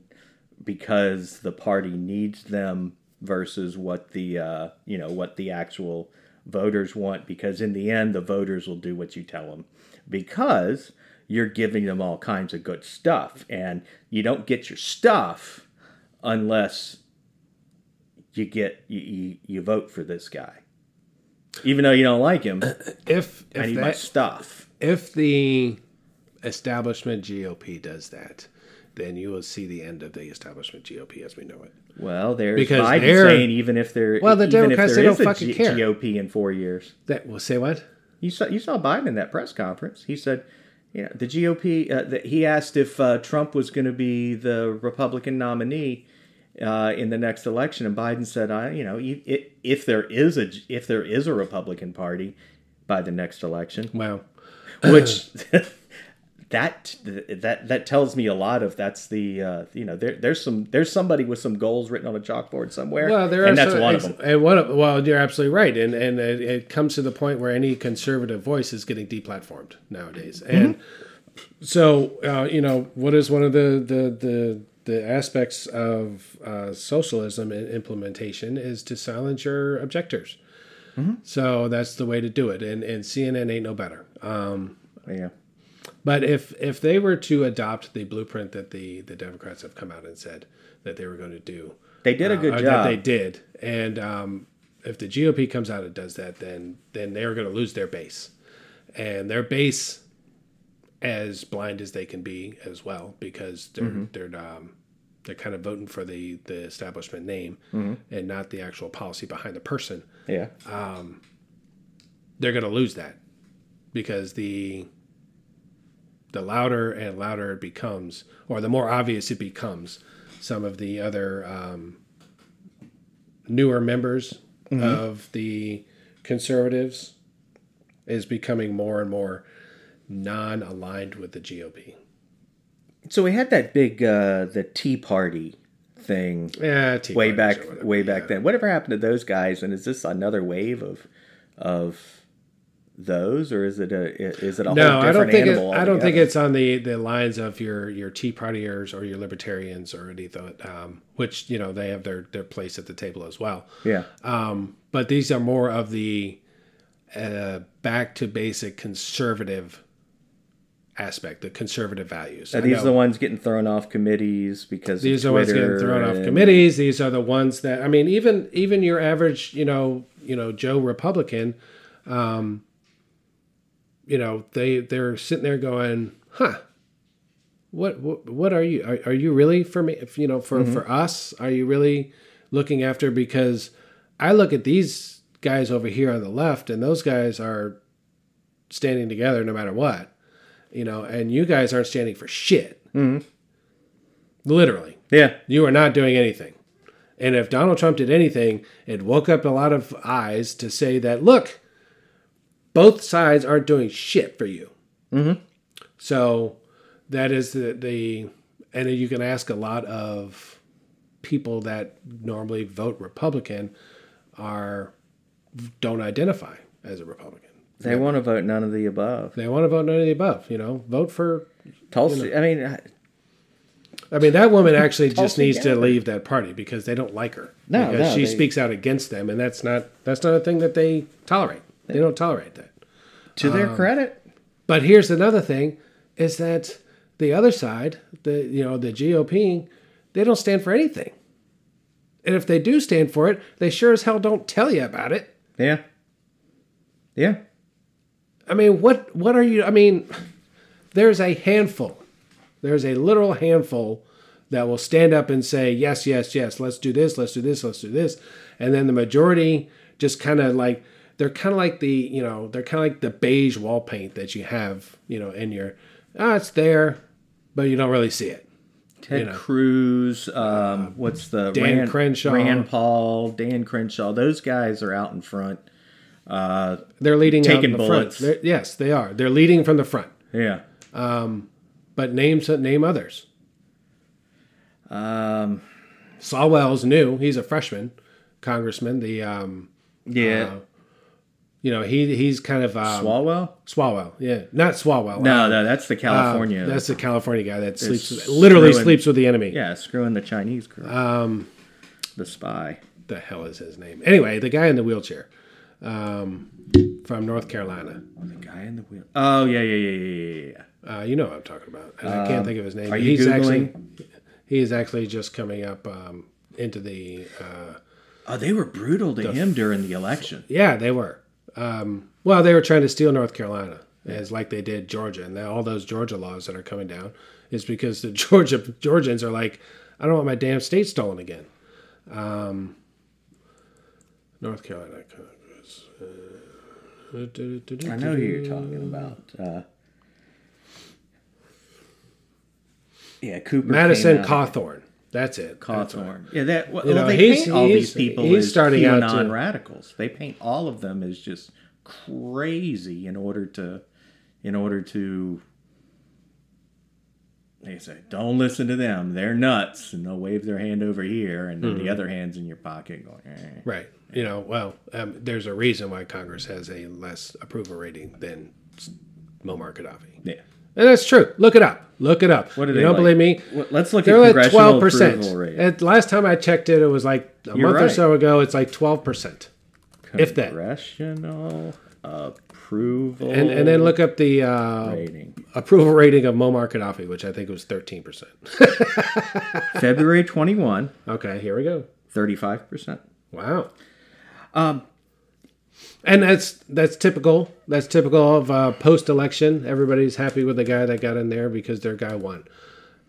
because the party needs them versus what the uh, you know what the actual voters want because in the end the voters will do what you tell them because you're giving them all kinds of good stuff and you don't get your stuff unless you get you, you, you vote for this guy even though you don't like him [clears throat] If if need that, stuff if the establishment GOP does that, then you will see the end of the establishment GOP as we know it. well there's Because Biden they're- saying even if they're Well, the Democrats, they don't a fucking G- care. GOP in four years That will say what? You saw you saw Biden in that press conference. He said, you know, the GOP. Uh, that he asked if uh, Trump was going to be the Republican nominee uh, in the next election, and Biden said, "I, you know, if, if there is a if there is a Republican Party by the next election, Wow. which." [clears throat] That that that tells me a lot of that's the uh, you know there there's some there's somebody with some goals written on a chalkboard somewhere Well, there and are that's some- one of them And one of well, you're absolutely right, and and it, it comes to the point where any conservative voice is getting deplatformed nowadays, Mm-hmm. and so uh, you know what is one of the the the the aspects of uh, socialism and implementation is to silence your objectors. Mm-hmm. So that's the way to do it, and and CNN ain't no better. Um, yeah but if if they were to adopt the blueprint that the the Democrats have come out and said that they were going to do, they did a good uh, job That they did, and um, if the GOP comes out and does that, then then they're going to lose their base, and their base, as blind as they can be, as well, because they're Mm-hmm. they're um, they're kind of voting for the the establishment name Mm-hmm. and not the actual policy behind the person. yeah Um, They're going to lose that because the the louder and louder it becomes, or the more obvious it becomes, some of the other um, newer members of the conservatives is becoming more and more non-aligned with the GOP. So we had that big uh the Tea Party thing Yeah, Tea way back whatever, way yeah. back then. Whatever happened to those guys? And is this another wave of of those, or is it a is it a No, whole I different don't think it? I don't think it's on the, the lines of your your Tea Partiers or your Libertarians or anything, um, which you know they have their their place at the table as well. yeah. Um, but these are more of the uh, back to basic conservative aspect, the conservative values. Are these know the ones getting thrown off committees because these are ones getting thrown off committees. These are the ones that I mean, even even your average, you know, you know, Joe Republican, um, you know, they they're sitting there going, huh. What, what what are you are, are you really for me if, you know for for us are you really looking after because I look at these guys over here on the left and those guys are standing together no matter what you know and you guys aren't standing for shit literally Yeah, you are not doing anything. And if Donald Trump did anything, it woke up a lot of eyes to say that, look, both sides aren't doing shit for you. Mm-hmm. So that is the, the, and you can ask a lot of people that normally vote Republican are don't identify as a Republican. They want to vote none of the above. They want to vote none of the above. You know, vote for. Tulsi. I mean, I- I mean, that woman actually just needs to leave that party because they don't like her. No, because no, she they- speaks out against them, and that's not that's not a thing that they tolerate. They don't tolerate that. to their Um, credit, But here's another thing: is that the other side, the you know the GOP, they don't stand for anything. And if they do stand for it, they sure as hell don't tell you about it. yeah, yeah. I mean, what what are you? I mean, there's a handful, there's a literal handful that will stand up and say yes, yes, yes. Let's do this. Let's do this. Let's do this. And then the majority just kind of like they're kind of like the you know they're kind of like the beige wall paint that you have you know in your ah it's there, but you don't really see it. Ted you know. Cruz, um, what's the Dan Rand, Crenshaw. Rand Paul, Dan Crenshaw. Those guys are out in front. They're leading out Taking in the bullets. front. They're- yes, they are. They're leading from the front. Yeah. Um, But name name others. Um, Swalwell's new. He's a freshman congressman. The um, yeah. you know he he's kind of um, Swalwell? Swalwell. Yeah, not Swalwell. No, Uh, no, that's the uh, California. that's the California guy that sleeps with, literally screwing- sleeps with the enemy. yeah, screwing the Chinese girl. Um, the spy. The hell is his name? Anyway, the guy in the wheelchair, um, from North Carolina. The guy in the wheel. Oh yeah, yeah, yeah, yeah, yeah, yeah. Uh, you know what I'm talking about. And I can't think of his name. Um, are you he's actually he is actually just coming up um, into the. Uh, Oh, they were brutal to him during the election. yeah, they were. Um, well, they were trying to steal North Carolina, as like they did Georgia, and all those Georgia laws that are coming down is because the [laughs] Georgia Georgians are like, I don't want my damn state stolen again. Um, North Carolina I know who you're talking about. Uh, yeah, Cooper. Madison Cawthorn. That's it. Right. Cawthorn. Yeah, that well, You know, they paint all he's- these people he's as starting out QAnon radicals. They paint all of them as just crazy in order to, in order to. They say, "Don't listen to them. They're nuts," and they'll wave their hand over here, and then the other hand's in your pocket, going. Eh. Right. You know, well, um, there's a reason why Congress has a less approval rating than Muammar Gaddafi. Yeah. And that's true. Look it up. Look it up. What do you they don't like? believe me? Well, Let's look They're at congressional twelve percent. approval rate. At last time I checked it, it was like a You're month or so ago. It's like twelve percent, if that. Congressional approval. And and then look up the uh, rating. approval rating of Muammar Gaddafi, which I think was thirteen percent. [laughs] February 21, Okay, here we go. 35%. Wow. Um, and that's that's typical. That's typical of uh, post-election. Everybody's happy with the guy that got in there because their guy won.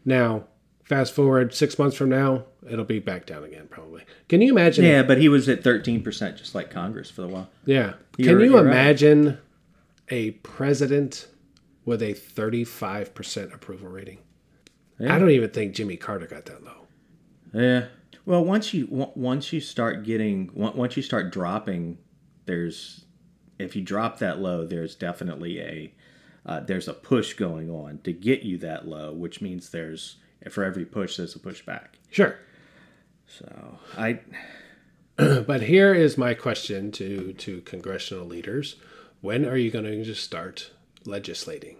Now, fast forward six months from now, it'll be back down again, probably. Can you imagine? Yeah, but he was at 13%, just like Congress for a while. Yeah. Can You're- you you're right. A president with a 35% approval rating? I don't even think Jimmy Carter got that low. Yeah. Well, once you on- once you start getting on- once you start dropping, there's if you drop that low, there's definitely a uh, there's a push going on to get you that low, which means there's for every push there's a pushback. Sure. So I [clears throat] But here is my question to to congressional leaders: When are you going to just start legislating?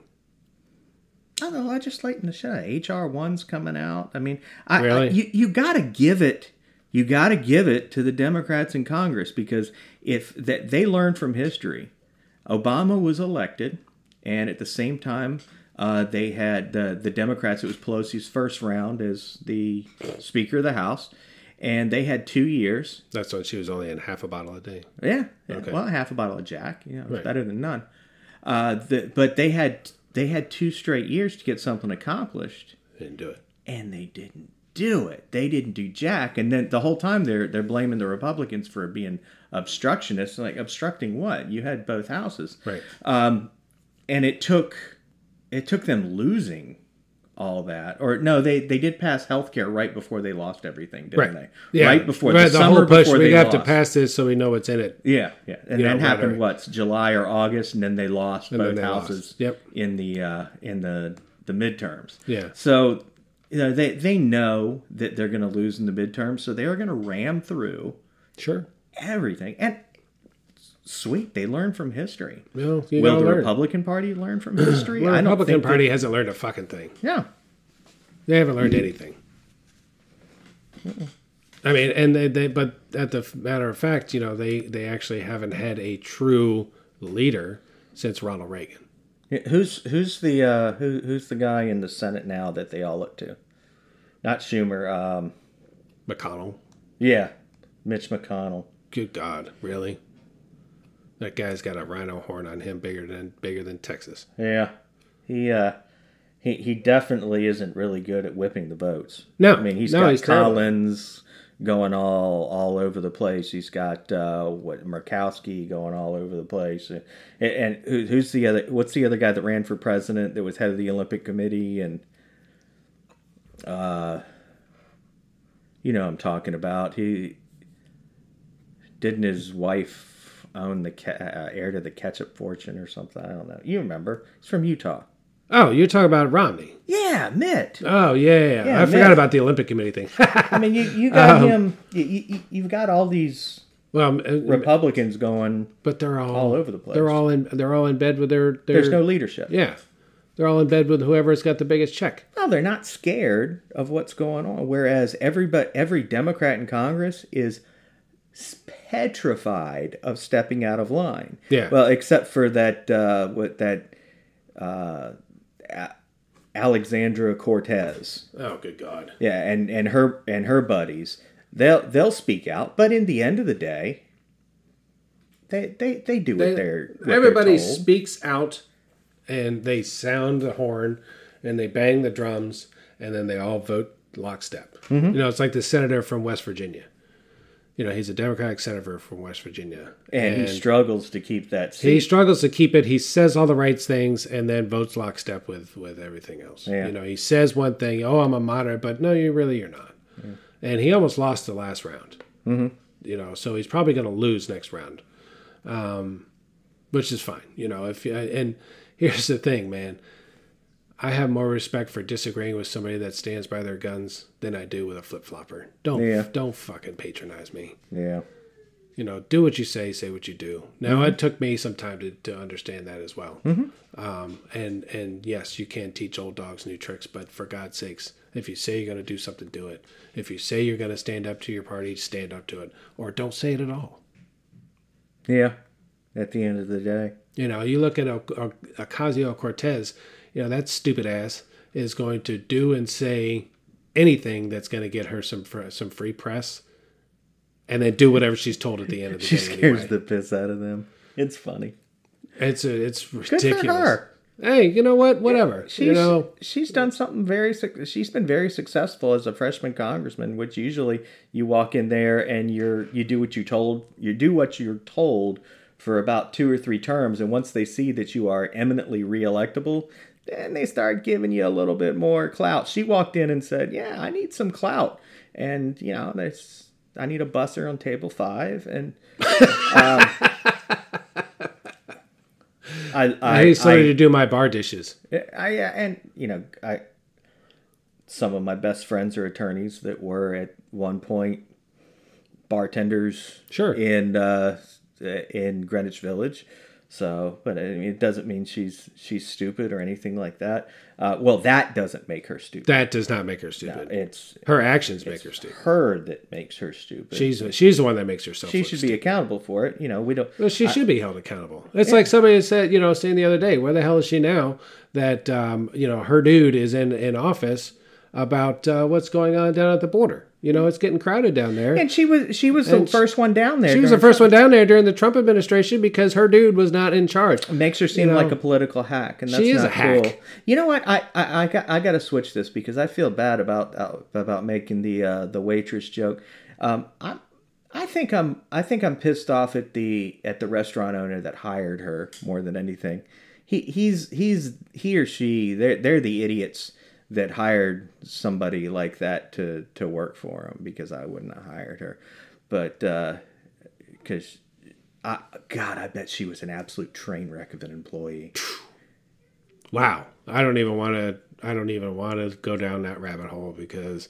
Oh, the legislating the shit. HR one's coming out. I mean, I, Really? I- you you got to give it. You got to give it to the Democrats in Congress because if that they learned from history, Obama was elected, and at the same time, uh, they had the the Democrats. It was Pelosi's first round as the Speaker of the House, and they had two years. That's when she was only in half a bottle a day. Yeah, yeah. Okay. well, half a bottle of Jack. You know, Right. better than none. Uh, the, but they had they had two straight years to get something accomplished Didn't do it. and they didn't do it. They didn't do jack, and then the whole time they're they're blaming the Republicans for being obstructionists. Like obstructing what? You had both houses, Right. Um, and it took it took them losing all that. Or no, they they did pass health care right before they lost everything, didn't right. they? Right before right, the, the summer whole push. before We have to pass this so we know what's in it. Yeah, yeah, and You that know, happened what July or August, and then they lost And both they lost. houses. Yep. in the uh, in the the midterms. Yeah. So you know, they they know that they're going to lose in the midterm, so they are going to ram through Sure. everything. And sweet, they learn from history. Well, you Will the learn. Republican Party learn from [clears throat] history? Well, I the don't Republican Party hasn't learned a fucking thing. yeah, They haven't learned anything. I mean, and they, they but at the matter of fact, you know, they they actually haven't had a true leader since Ronald Reagan. who's who's the uh, who, who's the guy in the Senate now that they all look to? Not Schumer. Um, McConnell. yeah, Mitch McConnell. Good God, really? That guy's got a rhino horn on him bigger than bigger than Texas. Yeah, he uh, he he definitely isn't really good at whipping the votes. No, I mean he's no, got he's terrible. Collins going all all over the place. He's got uh, what Murkowski going all over the place. And, and who, who's the other? What's the other guy that ran for president that was head of the Olympic Committee and uh, you know what I'm talking about. He didn't his wife own the ca- uh, heir to the ketchup fortune or something? I don't know. You remember? He's from Utah. Oh, you're talking about Romney. Yeah, Mitt. Oh yeah, yeah. yeah. I forgot about the Olympic Committee thing. [laughs] I mean, you, you got Um, him. You, you, you've got all these well, uh, Republicans going. but they're all, all over the place. They're all in. They're all in bed with their. their There's no leadership. Yeah, they're all in bed with whoever's got the biggest check. No, they're not scared of what's going on. Whereas everybody, every Democrat in Congress is petrified of stepping out of line. Yeah. Well, except for that uh, what that uh, Alexandra Cortez. Oh, good God. Yeah, and and her and her buddies, they'll they'll speak out, but in the end of the day, they they, they do what they're what they're Everybody told. speaks out, and they sound the horn, and they bang the drums, and then they all vote lockstep. Mm-hmm. You know, it's like the senator from West Virginia. You know, he's a Democratic senator from West Virginia, and, he struggles to keep that seat. he struggles to keep it. He says all the right things and then votes lockstep with with everything else. Yeah. You know, he says one thing, "Oh, I'm a moderate," but no, you really you're not. And he almost lost the last round. Mm-hmm. You know, so he's probably going to lose next round, um, which is fine. You know, if and here's the thing, man. I have more respect for disagreeing with somebody that stands by their guns than I do with a flip flopper. Don't Yeah. don't fucking patronize me yeah, you know, do what you say, say what you do. Now it took me some time to, to understand that as well. Um, and and yes, you can teach old dogs new tricks, but for God's sakes, if you say you're going to do something, do it. If you say you're going to stand up to your party, stand up to it, or don't say it at all. yeah. At the end of the day, You know, you look at Ocasio Cortez. You know that stupid ass is going to do and say anything that's going to get her some fr- some free press, and then do whatever she's told at the end of the she day. scares anyway. the piss out of them. It's funny. It's a, it's for ridiculous. her. Hey, you know what? Whatever. She's you know, she's done something very. She's been very successful as a freshman congressman, which usually you walk in there and you're you do what you told you do what you're told for about two or three terms, and once they see that you are eminently reelectable, then they start giving you a little bit more clout. She walked in and said, "Yeah, I need some clout," and you know, there's I need a busser on table five, and [laughs] um, I I, I, started I- to do my bar dishes. I and you know I some of my best friends are attorneys that were at one point bartenders Sure. in uh, in Greenwich Village. So, but I mean, it doesn't mean she's she's stupid or anything like that. Uh, well, that doesn't make her stupid. That does not make her stupid. It's her actions make her stupid. her that makes her stupid. She's she's the one that makes herself. Stupid. She should stupid. be accountable for it. You know, we don't. Well, she should be held accountable. It's like somebody said, you know, saying the other day, where the hell is she now? That um, you know, her dude is in in office about uh, what's going on down at the border. You know, it's getting crowded down there. And she was she was the And she- first one down there. she was the first one down there during the Trump administration because her dude was not in charge. It makes her seem know, like a political hack, and that's she is not a hack. cool. You know what? I I, I got I got to switch this because I feel bad about uh, about making the uh, the waitress joke. Um, I I think I'm I think I'm pissed off at the at the restaurant owner that hired her more than anything. He he's he's he or she they're they're the idiots that hired somebody like that to to work for them because I wouldn't have hired her, but uh, because. I, God, I bet she was an absolute train wreck of an employee. Wow, I don't even want to. I don't even want to go down that rabbit hole because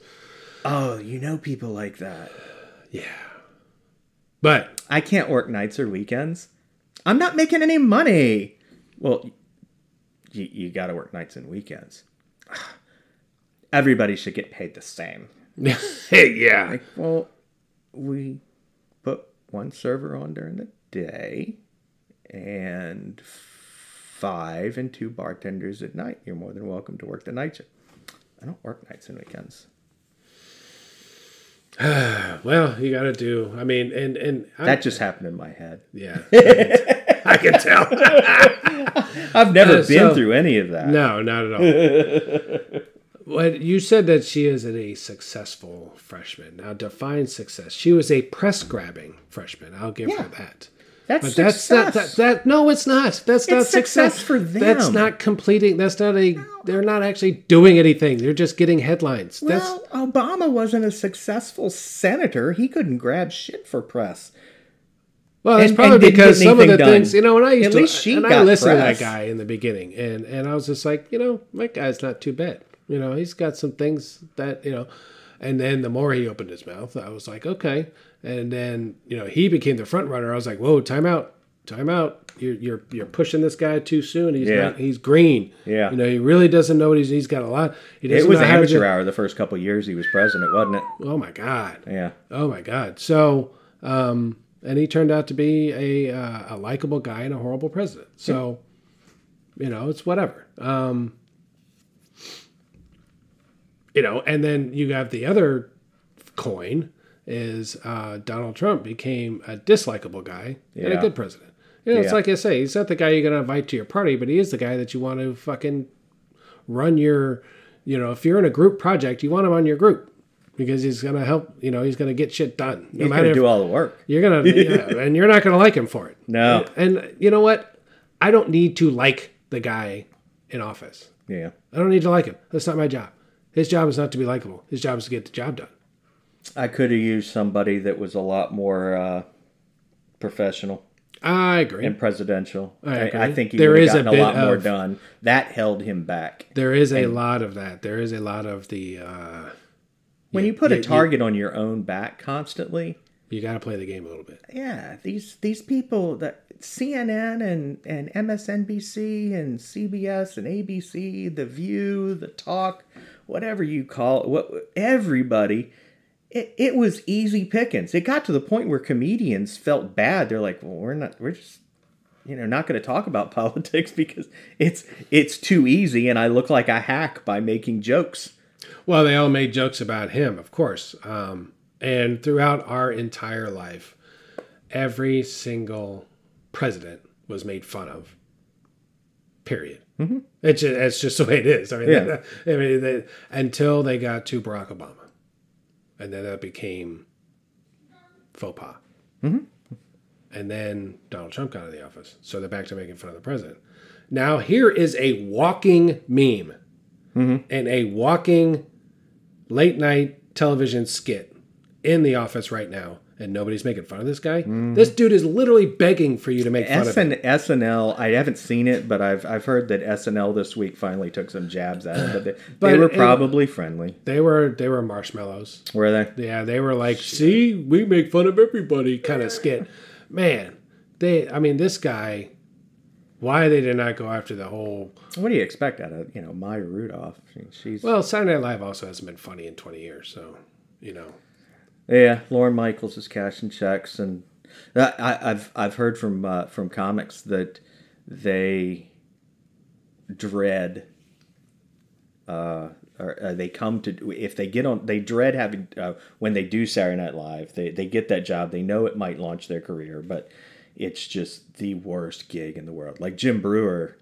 Oh, you know people like that. [sighs] yeah. But I can't work nights or weekends. I'm not making any money. Well, you, you got to work nights and weekends. [sighs] Everybody should get paid the same. [laughs] hey, yeah. Like, well, we put one server on during the day and five and two bartenders at night. You're more than welcome to work the night shift. I don't work nights and weekends. [sighs] Well, you got to do. I mean, and and I, That just happened in my head. yeah. [laughs] I can tell. [laughs] I've never Uh, been so- through any of that. No, not at all. What you said that she is a successful freshman. Now define success. She was a press grabbing freshman. I'll give her that. That's But that's not that, success. that. No, it's not. That's not It's success for them. That's not completing. That's not a. They're not actually doing anything. They're just getting headlines. That's Well, Obama wasn't a successful senator. He couldn't grab shit for press. Well, that's And- probably and because some of the done. things, you know, when I used At to, least she and I listened to that guy in the beginning, and and I was just like, you know, my guy's not too bad. You know, he's got some things that you know, and then the more he opened his mouth, I was like, okay, and then you know, he became the front runner. I was like, whoa, time out, time out. You're you're you're pushing this guy too soon. He's Yeah. not. He's green. Yeah. you know, he really doesn't know what he's. He's got a lot. He doesn't It was know how to amateur hour the first couple of years he was president, wasn't it? Oh my god. Yeah. Oh my God! So, um, and he turned out to be a uh, a likable guy and a horrible president. So, you know, it's whatever. Um, you know, and then you have the other coin is uh, Donald Trump became a dislikable guy and a good president. You know, it's Yeah. like I say, he's not the guy you're going to invite to your party, but he is the guy that you want to fucking run your, you know, if you're in a group project, you want him on your group because he's going to help, you know, he's going to get shit done. No He's matter gonna do all the work. you're going [laughs] to, yeah, and you're not going to like him for it. No. And, and you know what? I don't need to like the guy in office. Yeah. I don't need to like him. That's not my job. His job is not to be likable. His job is to get the job done. I could have used somebody that was a lot more uh, professional I agree. and presidential. I I, agree. I think he There is a a, lot more done. That held him back. There is a lot of that. There is a lot of the. Uh, When you put yeah, a you- target on your own back constantly, you got to play the game a little bit. yeah, these these people that CNN and and MSNBC and CBS and ABC, The View, The Talk, whatever you call it, what everybody. It, it was easy pickings. It got to the point where comedians felt bad. They're like, "Well, we're not. We're just you know not going to talk about [laughs] politics because it's it's too easy and i look like a hack by making jokes Well, they all made jokes about him, of course. Um, and throughout our entire life, every single president was made fun of. Period. Mm-hmm. It's just, it's just [laughs] the way it is. I mean, Yeah. [laughs] I mean, they, until they got to Barack Obama, and then that became faux pas. Mm-hmm. And then Donald Trump got in the office, so they're back to making fun of the president. Now here is a walking meme and a walking late night television skit in the office right now, and nobody's making fun of this guy. Mm. This dude is literally begging for you to make fun of him. SNL, I haven't seen it, but I've I've heard that SNL this week finally took some jabs at him, but they, [clears throat] But they were probably friendly. They were they were marshmallows. Were they? Yeah, they were like, "See, we make fun of everybody," kind of skit. Man, they. I mean, this guy. Why they did not go after the whole? What do you expect out of you know Maya Rudolph? She's Well, Saturday Night Live also hasn't been funny in twenty years, so you know. Yeah. Lorne Michaels is cashing checks, and I, I- I've I've heard from uh, from comics that they dread. Uh, or uh, they come to if they get on they dread having uh, when they do Saturday Night Live they they get that job they know it might launch their career but it's just the worst gig in the world like Jim Breuer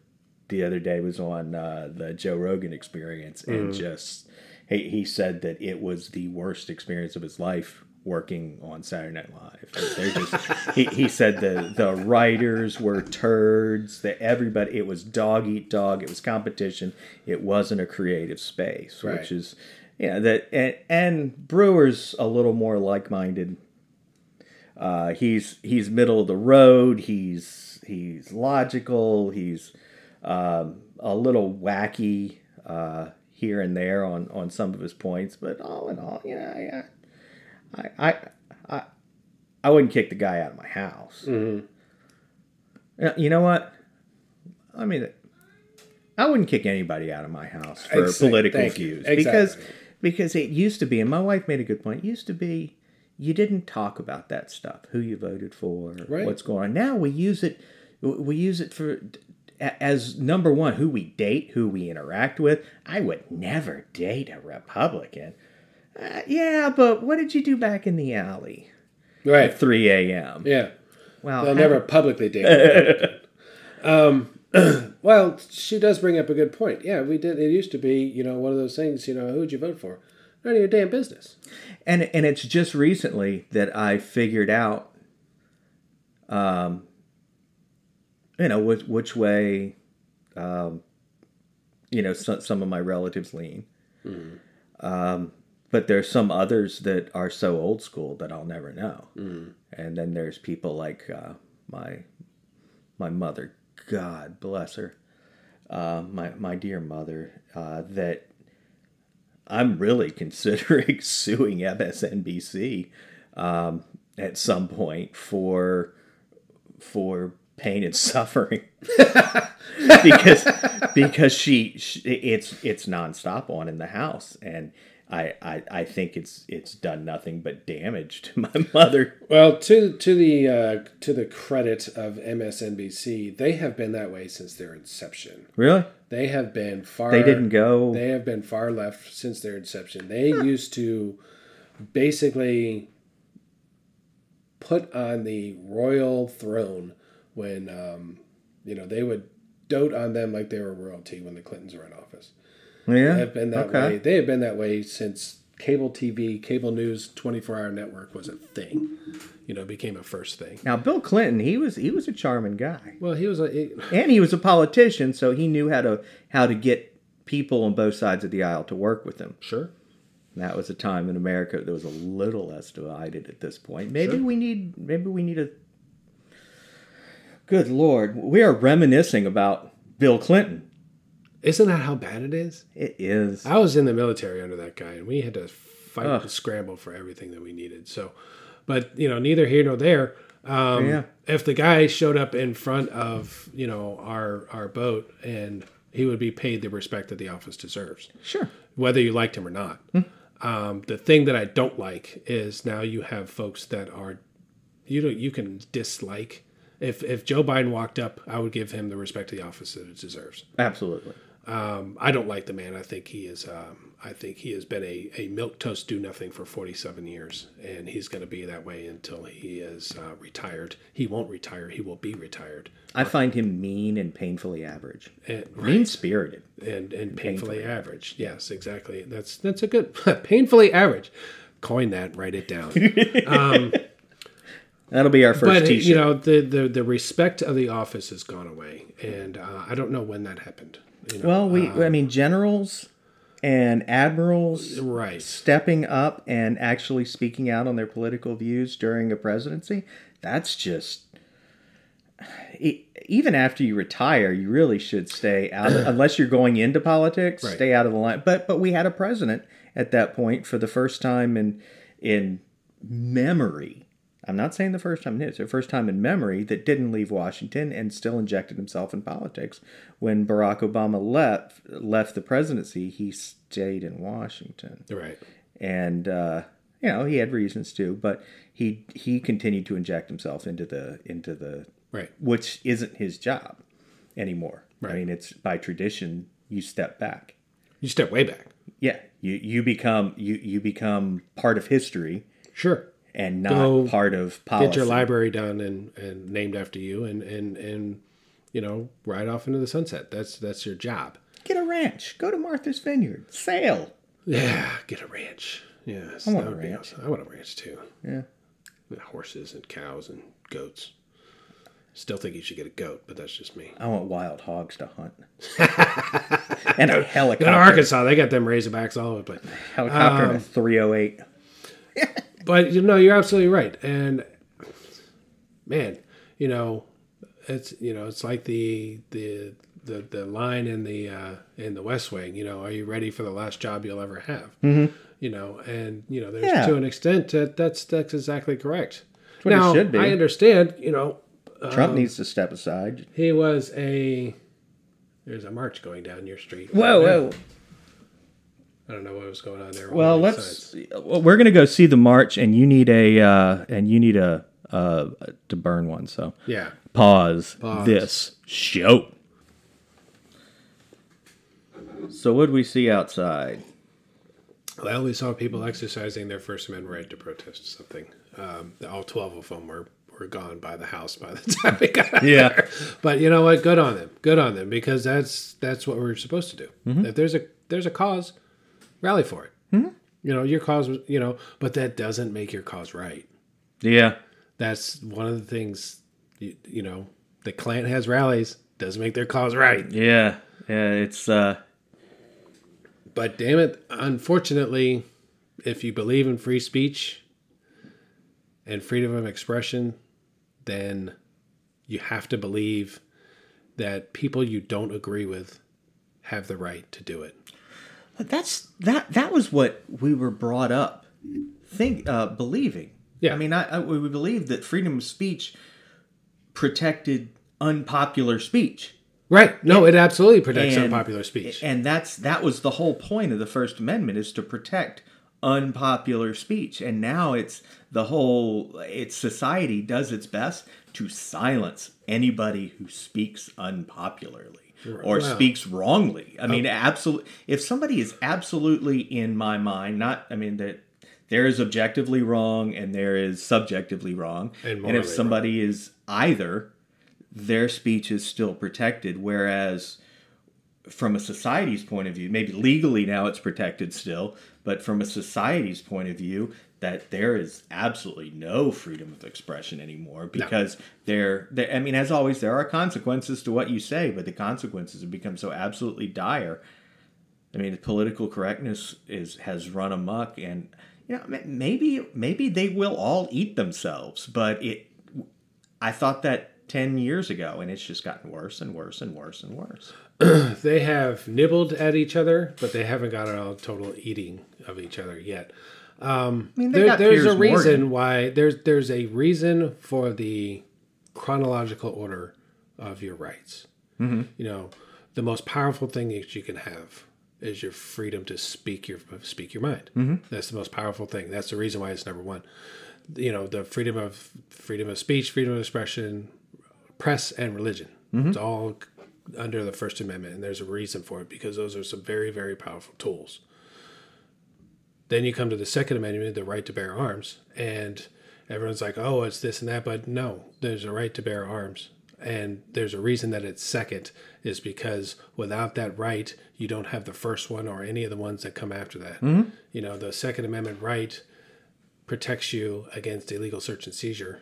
the other day was on uh, the Joe Rogan Experience and just he, he said that it was the worst experience of his life working on Saturday Night Live. Just [laughs] he, he said the the writers were turds. That everybody it was dog eat dog. It was competition. It wasn't a creative space, Right. which is yeah that and, and Breuer's a little more like minded. Uh, he's he's middle of the road. He's he's logical. He's um, a little wacky. Uh, here and there on on some of his points, but all in all, you know, yeah, I I I, I wouldn't kick the guy out of my house. Mm-hmm. You know what? I mean, I wouldn't kick anybody out of my house for Exactly. political views because because it used to be, and my wife made a good point. It used to be you didn't talk about that stuff, who you voted for, Right. what's going on. Now we use it. We use it for as number one, who we date, who we interact with. I would never date a Republican. Uh, yeah, but what did you do back in the alley Right. at 3 a.m.? Yeah. Well, They'll how- never publicly date. [laughs] a Republican. um, [clears throat] well, she does bring up a good point. Yeah, we did. It used to be, you know, one of those things. You know, who'd you vote for? None of your damn business. and and it's just recently that I figured out, um, you know, which which way, um, you know, some some of my relatives lean. Um, but there's some others that are so old school that I'll never know. And then there's people like uh, my my mother, God bless her, uh, my my dear mother, uh, that I'm really [laughs] considering suing MSNBC um, at some point for for pain and [laughs] suffering [laughs] because because she, she it's it's nonstop on in the house and I, I I think it's it's done nothing but damage to my [laughs] mother. Well, to to the uh, to the credit of MSNBC, they have been that way since their inception. Really? They have been far. They didn't go. They have been far left since their inception. They used to basically put on the royal throne when um, you know they would dote on them like they were royalty when the Clintons were in office. yeah. They have been that okay. way. They have been that way since cable TV, cable news, twenty four hour network was a thing. You know, became a first thing. Now Bill Clinton, he was he was a charming guy. Well, he was a he- [laughs] and he was a politician, so he knew how to how to get people on both sides of the aisle to work with him. sure. That was a time in America that was a little less divided at this point. Maybe Sure. we need maybe we need a Good lord, we are reminiscing about Bill Clinton. Isn't that how bad it is? It is. I was in the military under that guy, and we had to fight Ugh. and scramble for everything that we needed. So, but you know, neither here nor there. Um, Yeah. If the guy showed up in front of you know our our boat, and he would be paid the respect that the office deserves, Sure. whether you liked him or not. Um, the thing that I don't like is now you have folks that are you don't you can dislike. If if Joe Biden walked up, I would give him the respect of the office that it deserves. Absolutely. Um, I don't like the man. I think he is. Um, I think he has been a, a milk toast do nothing for forty seven years, and he's going to be that way until he is uh, retired. He won't retire. He will be retired I find him mean and painfully average. and Mean spirited. and, and painfully, Painfully average. Yes, exactly. That's that's a good [laughs] painfully average. Coin that. Write it down. [laughs] That'll be our first but t shirt. you know the, the the respect of the office has gone away, and uh, I don't know when that happened. You know, well, we uh, I mean generals and admirals right. stepping up and actually speaking out on their political views during a presidency, that's just even after you retire, you really should stay out unless you're going into politics, Right. stay out of the line. But but we had a president at that point for the first time in in memory. I'm not saying the first time in history, the first time in memory that didn't leave Washington and still injected himself in politics. When Barack Obama left left the presidency, he stayed in Washington Right. and uh, you know he had reasons to, but he he continued to inject himself into the into the Right. which isn't his job anymore. Right. I mean, it's by tradition you step back. You step way back. Yeah, you you become you you become part of history Sure. And not Go part of policy. get your library done and, and named after you and, and, and you know ride off into the sunset that's that's your job Get a ranch. Go to Martha's Vineyard. Sail. yeah get a ranch yes I want a ranch. awesome. i want a ranch too Yeah. With horses and cows and goats still think you should get a goat but that's just me I want wild hogs to hunt. [laughs] and a helicopter. in arkansas they got them razorbacks all over the place Helicopter Um, and a 308. [laughs] but you know you're absolutely right and man you know it's you know it's like the the the the line in the uh, in the West Wing. You know, are you ready for the last job you'll ever have? Mm-hmm. You know, and you know, there's Yeah. to an extent that that's that's exactly correct. what it now, should be. I understand. You know, Trump needs to step aside. he was a. There's a march going down your street. Whoa, whoa. I don't know what was going on there. Well, let's. We're gonna go see the march, and you need a uh, and you need a uh, to burn one. So Yeah. pause, Pause. this show. So what do we see outside? Well, we saw people exercising their First Amendment right to protest something. Um, all 12 of them were, were gone by the House by the [laughs] time we got out Yeah. there. But you know what? Good on them. Good on them because that's that's what we're supposed to do. Mm-hmm. If there's a there's a cause, rally for it. You know, your cause, was- you know, but that doesn't make your cause right. Yeah, That's one of the things, you, you know, the Klan has rallies, doesn't make their cause right. yeah, yeah. It's uh, But damn it, unfortunately, if you believe in free speech and freedom of expression, then you have to believe that people you don't agree with have the right to do it. That's that. That was what we were brought up think uh, believing. Yeah. I mean, I, I we believed that freedom of speech protected unpopular speech, Right. No, it absolutely protects And- unpopular speech. and that's that was the whole point of the First Amendment is to protect unpopular speech. And now it's the whole. It's society does its best to silence anybody who speaks unpopularly. Or Wow. speaks wrongly. I mean, absolutely. If somebody is absolutely, in my mind, not. I mean that there is objectively wrong and there is subjectively wrong. And and if somebody is either, their speech is still protected. Whereas, from a society's point of view, maybe legally now it's protected still, but from a society's point of view, that there is absolutely no freedom of expression anymore because there, there. I mean, as always, there are consequences to what you say, but the consequences have become so absolutely dire. I mean, political correctness is has run amok, and you know, maybe maybe they will all eat themselves, but it. I thought that ten years ago, and it's just gotten worse and worse and worse and worse. [clears throat] they have nibbled at each other, but they haven't got a total eating of each other yet. Um, I mean, there, there's Piers a reason Morgan. why there's there's a reason for the chronological order of your rights. Mm-hmm. You know, the most powerful thing that you can have is your freedom to speak your speak your mind. Mm-hmm. That's the most powerful thing. That's the reason why it's number one. You know, the freedom of freedom of speech, freedom of expression, press, and religion. Mm-hmm. It's all under the First Amendment, and there's a reason for it because those are some very, very powerful tools. Then you come to the Second Amendment, the right to bear arms, and everyone's like, "Oh, it's this and that," but no, there's a right to bear arms, and there's a reason that it's second is because without that right, you don't have the first one or any of the ones that come after that. Mm-hmm. You know, the Second Amendment right protects you against illegal search and seizure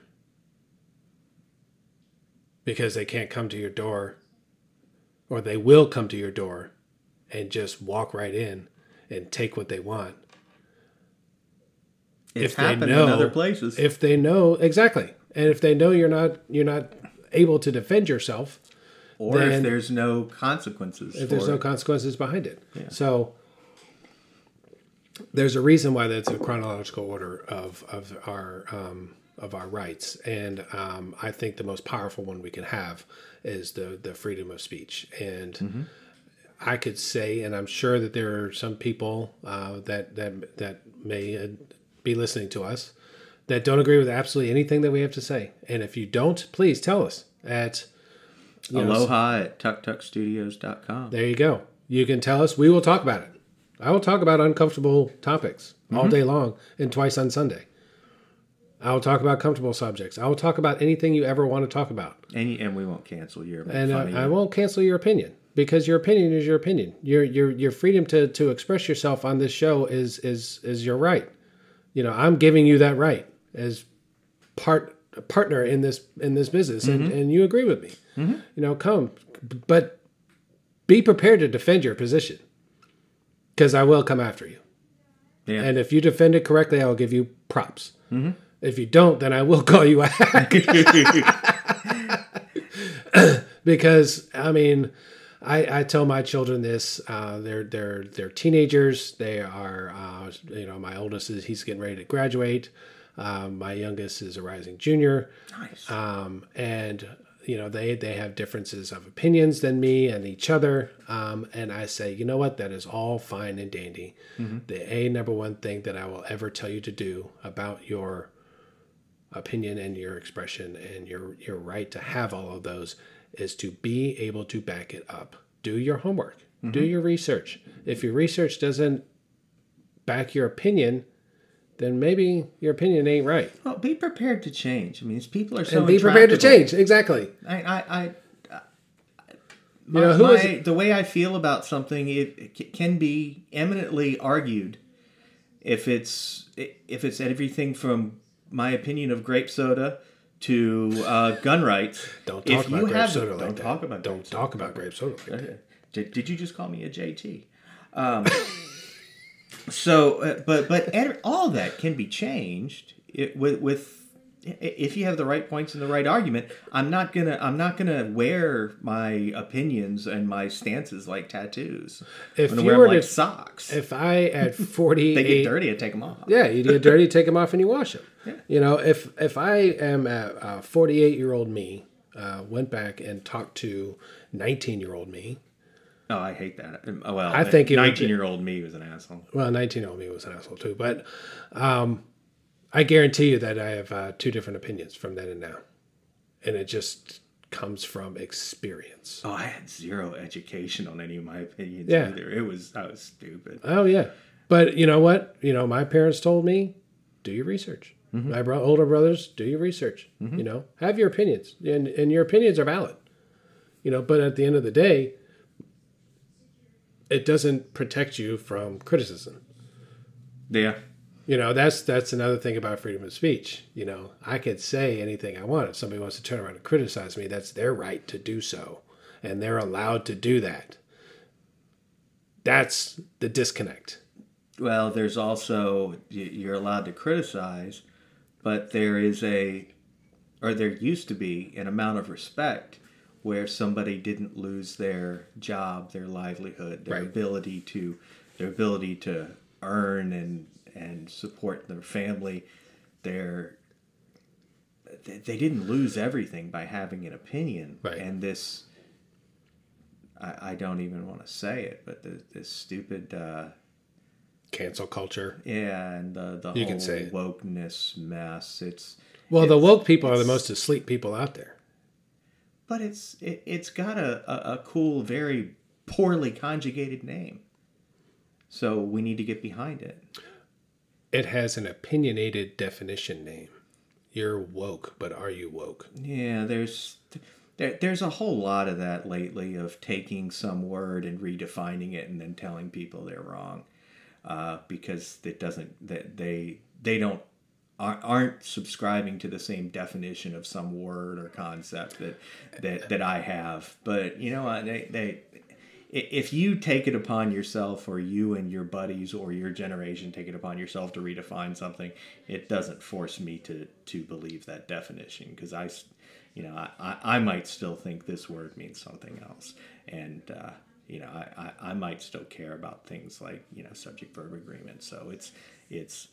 because they can't come to your door or they will come to your door and just walk right in and take what they want It's If they happened know- in other places. if they know exactly and if they know you're not you're not able to defend yourself or then- if there's no consequences. if there's for no consequences behind it so there's a reason why that's a chronological order of of our um, of our rights, and um, I think the most powerful one we can have is the the freedom of speech. And I could say, and I'm sure that there are some people uh, that that that may uh, be listening to us that don't agree with absolutely anything that we have to say. And if you don't, please tell us at aloha know, at tuktukstudios.com. there you go. You can tell us. We will talk about it. I will talk about uncomfortable topics all mm-hmm. day long and twice on Sunday. I will talk about comfortable subjects. I will talk about anything you ever want to talk about. And, and we won't cancel your And. Uh, I, I won't cancel your opinion because your opinion is your opinion. Your your your freedom to to express yourself on this show is is is your right. You know, I'm giving you that right as part partner in this in this business and, mm-hmm. and you agree with me. Mm-hmm. You know, come but be prepared to defend your position. Cuz I will come after you. yeah. And if you defend it correctly, I will give you props. Mm-hmm. If you don't, then I will [laughs] call you a [laughs] hack. [laughs] because I mean, I, I tell my children this. Uh, they're they're they're teenagers. They are uh, you know my oldest is he's getting ready to graduate. Um, my youngest is a rising junior. Nice. Um, and you know they they have differences of opinions than me and each other. Um, and I say, you know what, that is all fine and dandy. The a number one thing that I will ever tell you to do about your opinion and your expression and your your right to have all of those is to be able to back it up. Do your homework. Do your research. If your research doesn't back your opinion, then maybe your opinion ain't right. well, be prepared to change. I mean, people are so and be prepared to change. Exactly. I, I, I You know, who my, is the way I feel about something, it, it can be eminently argued. If it's if it's everything from my opinion of grape soda to uh, gun rights, Don't if talk about you grape have- soda like Don't that. talk about Don't grape soda. talk about grape soda like. Okay. Did, did you just call me a JT? Um, [laughs] so, uh, but but all that can be changed it, with with if you have the right points and the right argument. I'm not gonna I'm not gonna wear my opinions and my stances like tattoos. If you wear were them like to- socks. If I at [laughs] they get dirty, I take them off. Yeah, you get dirty, take them off, and you wash them. yeah. You know, if if I am a uh, 48 year old me, uh, went back and talked to 19 year old me. Oh, I hate that. Well, I think it 19 year old me was an asshole. Well, 19 year old me was an asshole too, but um, I guarantee you that I have uh, two different opinions from then and now, and it just comes from experience. Oh, I had zero education on any of my opinions Yeah. either. It was I was stupid. Oh yeah, but you know what? You know, my parents told me, do your research. My bro- older brothers, do your research. You know, have your opinions, and and your opinions are valid. You know, but at the end of the day, it doesn't protect you from criticism. Yeah. You know, that's that's another thing about freedom of speech. You know, I could say anything I want. If somebody wants to turn around and criticize me, that's their right to do so, and they're allowed to do that. That's the disconnect. Well, there's also you're allowed to criticize, but there is a, or there used to be an amount of respect where somebody didn't lose their job, their livelihood, their Right. ability to, their ability to earn and and support their family, their they, they didn't lose everything by having an opinion, Right. and this. I, I don't even want to say it, but the, this stupid uh, Cancel culture. yeah, and the the You whole can say it. wokeness mess. It's Well, the woke people are the most asleep people out there. but it's it, it's got a, a, a cool, very poorly conjugated name. So we need to get behind it. It has an opinionated definition name. You're woke, but are you woke? Yeah, there's there, there's a whole lot of that lately of taking some word and redefining it and then telling people they're wrong uh, because it doesn't that they they don't ar- aren't subscribing to the same definition of some word or concept that that, that I have. But you know what they they if you take it upon yourself or you and your buddies or your generation take it upon yourself to redefine something it doesn't force me to to believe that definition because i you know I, I, might still think this word means something else. And uh, you know I, I, I might still care about things like you know subject verb agreement. So it's it's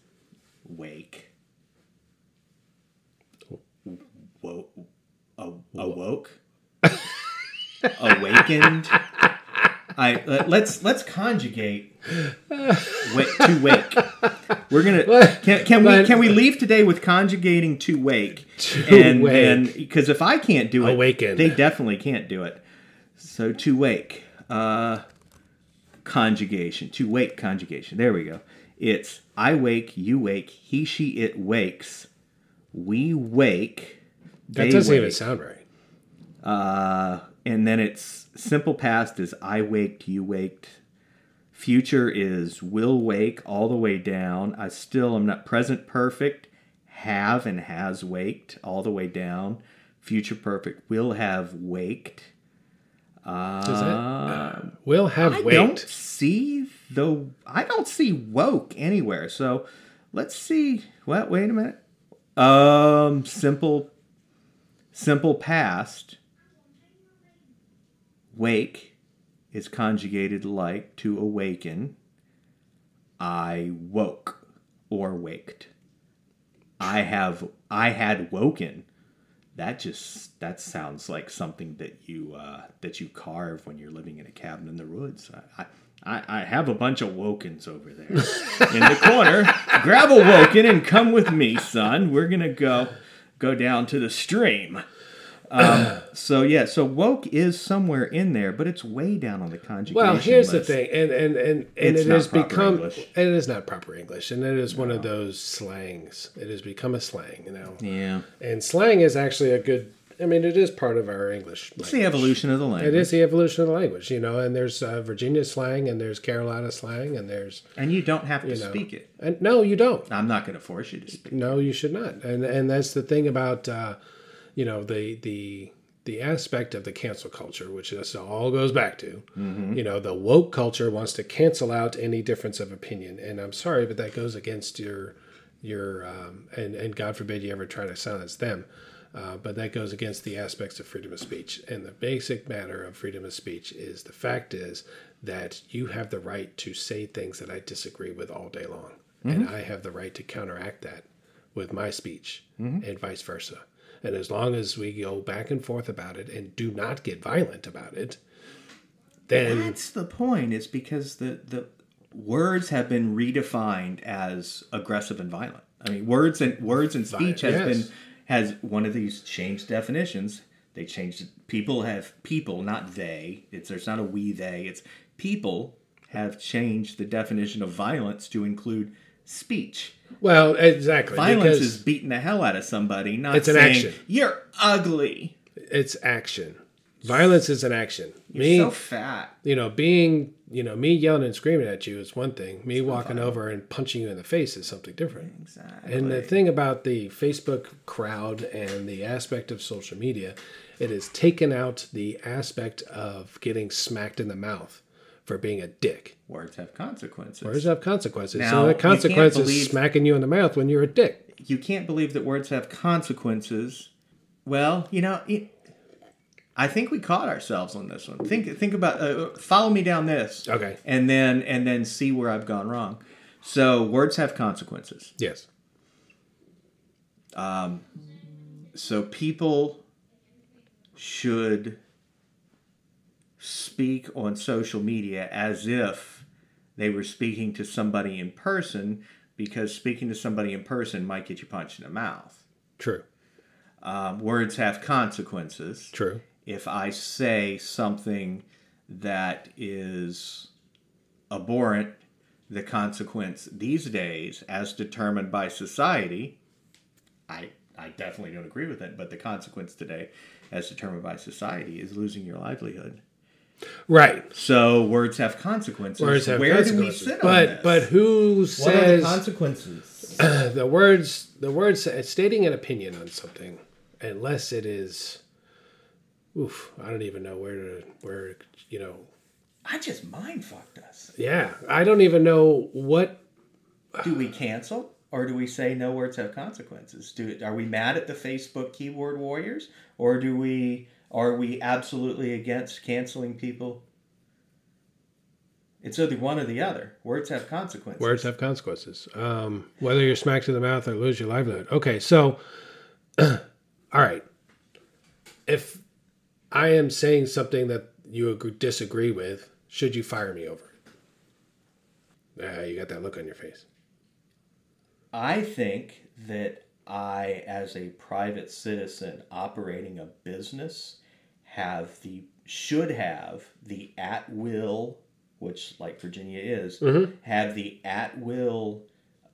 wake. Wo- awoke? [laughs] Awakened I let, let's let's conjugate wait, to wake. We're gonna can, can we can we leave today with conjugating to wake To and wake. because if I can't do it, Awaken. they definitely can't do it. So to wake, uh, conjugation to wake conjugation. There we go. It's I wake, you wake, he she it wakes, we wake. That doesn't even sound right. Uh, and then it's simple past is I waked, you waked. Future is will wake all the way down. I still am not present perfect. Have and has waked all the way down. Future perfect will have waked. Does Uh, it? Will have I waked. don't see the I don't see woke anywhere. So let's see. What? Wait a minute. Um, simple, simple past. Wake, is conjugated like to awaken. I woke or waked. I have I had woken. That just that sounds like something that you uh, that you carve when you're living in a cabin in the woods. I, I, I have a bunch of wokens over there [laughs] in the corner. Grab a woken and come with me, son. We're gonna go go down to the stream. Um, [clears throat] so yeah, so woke is somewhere in there, but it's way down on the conjugation. Well, here's list. the thing, and and and, and It's it not has become English. it is not proper English, and it is one of those slangs. It has become a slang, you know. Yeah, And slang is actually a good. I mean, it is part of our English. it's the evolution of the language. It is the evolution of the language, you know. And there's uh, Virginia slang, and there's Carolina slang, and there's and you don't have to you know. speak it. And no, you don't. I'm not going to force you to speak. No, you should not. And and that's the thing about uh, you know the the the aspect of the cancel culture, which this all goes back to. You know, the woke culture wants to cancel out any difference of opinion, and I'm sorry, but that goes against your your um, and and God forbid you ever try to silence them. Uh, but that goes against the aspects of freedom of speech. And the basic matter of freedom of speech is the fact is that you have the right to say things that I disagree with all day long. And I have the right to counteract that with my speech and vice versa. And as long as we go back and forth about it and do not get violent about it, then That's the point. Is because the the words have been redefined as aggressive and violent. I mean, words and words and speech has yes. been has one of these changed definitions. They changed. People have people, not they. It's there's not a we they. It's people have changed the definition of violence to include speech. well, exactly Violence is beating the hell out of somebody, not It's an saying action. you're ugly. it's action. Violence is an action. You're Me, so fat. you know, being, you know, me yelling and screaming at you is one thing. Me walking over and punching you in the face is something different. Exactly. And the thing about the Facebook crowd and the aspect of social media, it has taken out the aspect of getting smacked in the mouth for being a dick. Words have consequences. Words have consequences. Now, so can't consequence is believe- smacking you in the mouth when you're a dick. you can't believe that words have consequences. Well, you know, it, I think we caught ourselves on this one. Think think about uh, follow me down this. Okay. And then and then see where I've gone wrong. So words have consequences. Yes. Um So people should speak on social media as if they were speaking to somebody in person because speaking to somebody in person might get you punched in the mouth. True. Um, words have consequences. True. If I say something that is abhorrent, the consequence these days, as determined by society, I I definitely don't agree with it, but the consequence today, as determined by society, is losing your livelihood. Right. So words have consequences. Words have Where consequences. do we sit but on this? but who what are the says consequences? [clears throat] the words the words uh, stating an opinion on something unless it is oof i don't even know where to where you know I just mind fucked us. yeah i don't even know what do we cancel or do we say no words have consequences do are we mad at the facebook keyboard warriors or do we are we absolutely against canceling people? It's either one or the other. Words have consequences. Words have consequences. Um whether you're smacked in the mouth or lose your livelihood. Okay so [clears throat] all right. If i am saying something that you disagree with should you fire me over? It ah, you got that look on your face. I think that i as a private citizen operating a business have the should have the at will which like virginia is mm-hmm. have the at will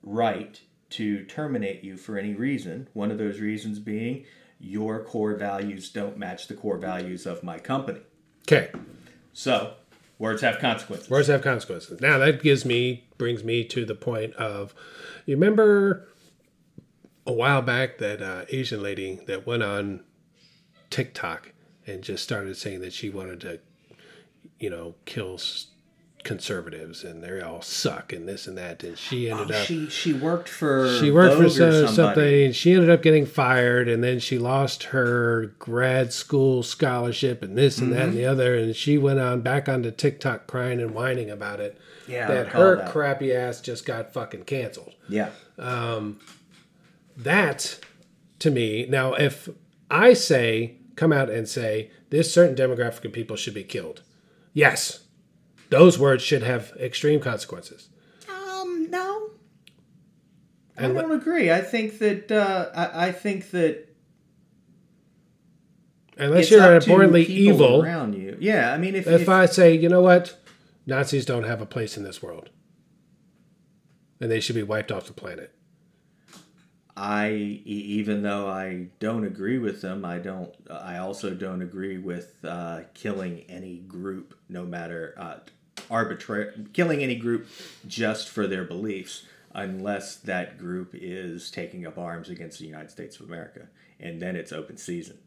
right to terminate you for any reason. One of those reasons being your core values don't match the core values of my company. okay So, words have consequences. Words have consequences. Now that gives me brings me to the point of you remember a while back that uh, Asian lady that went on TikTok and just started saying that she wanted to, you know, kill conservatives and they all suck and this and that. And she ended up Oh, she she worked for she worked for Vogue or so, somebody. something. and She ended up getting fired, and then she lost her grad school scholarship, and this and that and Mm-hmm. the other. And she went on back onto TikTok crying and whining about it. Yeah, that her that. crappy ass just got fucking canceled. Yeah. That, to me, now if I say come out and say this certain demographic of people should be killed, yes, those words should have extreme consequences. Um, no. I And don't agree. I think that uh, I, I think that Unless it's you're up abhorrently evil, around you. Yeah, I mean, if, if if I say, you know what, Nazis don't have a place in this world, and they should be wiped off the planet. I even though I don't agree with them, I don't. I also don't agree with uh, killing any group, no matter uh, arbitrary killing any group just for their beliefs, unless that group is taking up arms against the United States of America, and then it's open season.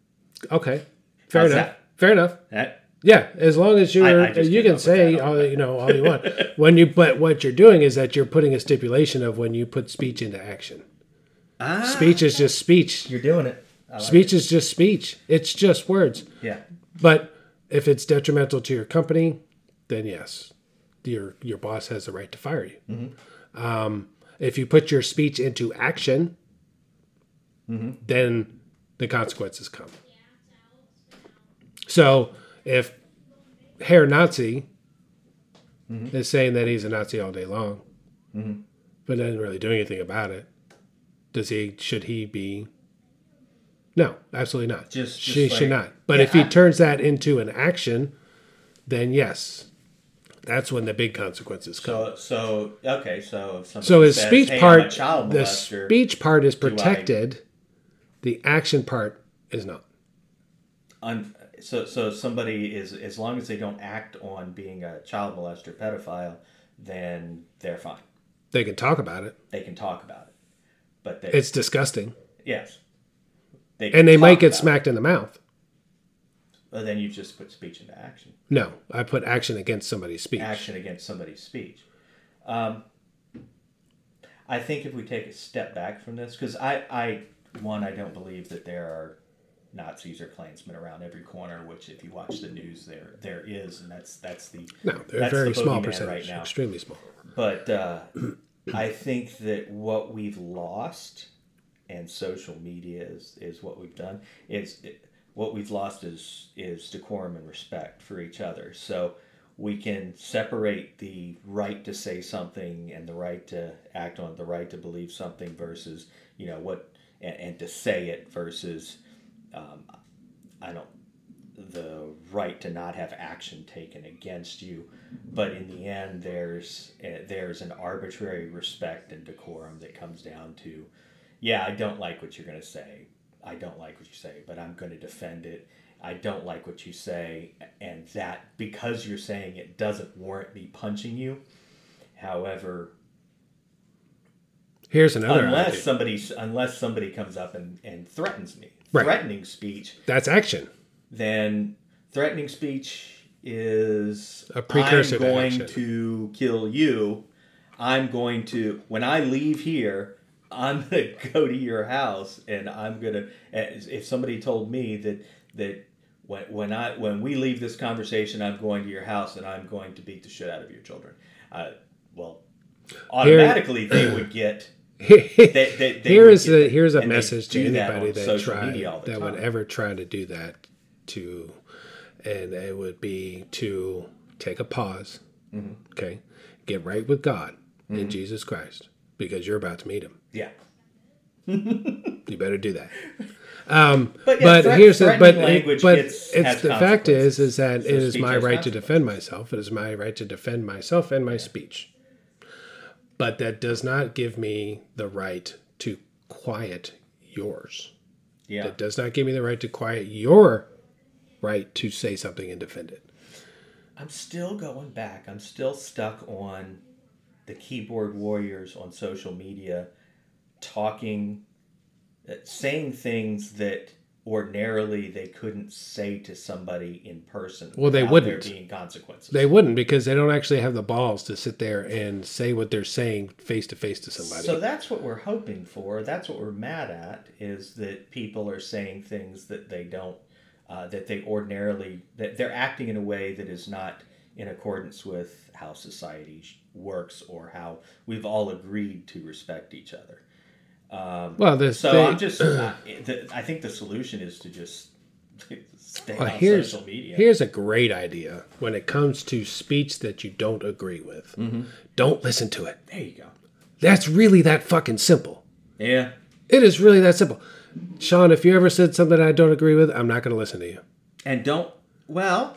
Okay, fair How's enough. that? Fair enough. That Yeah, as long as you're, I just you can say all you know all you want. [laughs] when you, but what you're doing is that you're putting a stipulation of when you put speech into action. Ah, Speech is just speech. you're doing it. Like Speech is just speech. It's just words. Yeah. But if it's detrimental to your company, then yes, your your boss has the right to fire you. Um, if you put your speech into action, then the consequences come. So if Herr Nazi is saying that he's a Nazi all day long, but doesn't really do anything about it, does he? Should he be? No, absolutely not. Just- just she should not. But Yeah, if he I- turns that into an action, then yes, that's when the big consequences come. So so okay. So So his says, speech hey, part, child the molester, speech part is I- protected. The action part is not. un, so so somebody is as long as they don't act on being a child molester pedophile then they're fine They can talk about it. they can talk about it but they It's disgusting, yes they and they might get it. smacked in the mouth. well, then you just put speech into action No, I put action against somebody's speech. action against somebody's speech um, i think if we take a step back from this because I, I one i don't believe that there are nazis or klansmen around every corner which if you watch the news there there is and that's that's the No, they're very the small percentage, right now extremely small. But uh, I think that what we've lost, and social media is, is what we've done. Is what we've lost is is decorum and respect for each other. So we can separate the right to say something and the right to act on it, the right to believe something versus you know what and, and to say it versus um, I don't the right to not have action taken against you but in the end there's uh, there's an arbitrary respect and decorum that comes down to yeah i don't like what you're going to say i don't like what you say but i'm going to defend it i don't like what you say and that because you're saying it doesn't warrant me punching you however Here's another unless idea. somebody unless somebody comes up and, and threatens me Right. threatening speech That's action. Then threatening speech is A precursor I'm going action. to kill you. I'm going to when I leave here, I'm gonna [laughs] go to your house and I'm gonna. If somebody told me that that when when I when we leave this conversation, I'm going to your house and I'm going to beat the shit out of your children. Uh, well, automatically they would [clears throat] get. They, they, they Here would is get that. here's a message to that anybody that, social try media all the that would ever try to do that to, and it would be to take a pause, Mm-hmm. okay, get right with God and Jesus Christ because you're about to meet Him. Yeah. [laughs] You better do that. [laughs] Um, But but, yeah, threat- here's the but language but gets- it's the fact is is that So it is my right to defend myself. It is my right to defend myself and my speech. But that does not give me the right to quiet yours. Yeah. It does not give me the right to quiet your right to say something and defend it. I'm still going back. I'm still stuck on the keyboard warriors on social media talking, uh, saying things that ordinarily they couldn't say to somebody in person. Well, they wouldn't. There being consequences. They wouldn't because they don't actually have the balls to sit there and say what they're saying face to face to somebody. So that's what we're hoping for. That's what we're mad at is that people are saying things that they don't, uh, that they ordinarily, that they're acting in a way that is not in accordance with how society works or how we've all agreed to respect each other. well, this So I'm just, uh, the, I think the solution is to just stay Well, on here's social media. here's a great idea when it comes to speech that you don't agree with. Mm-hmm. Don't listen to it. there you go. That's really that fucking simple. Yeah. It is really that simple. Sean, if you ever said something I don't agree with, I'm not going to listen to you. And don't, well,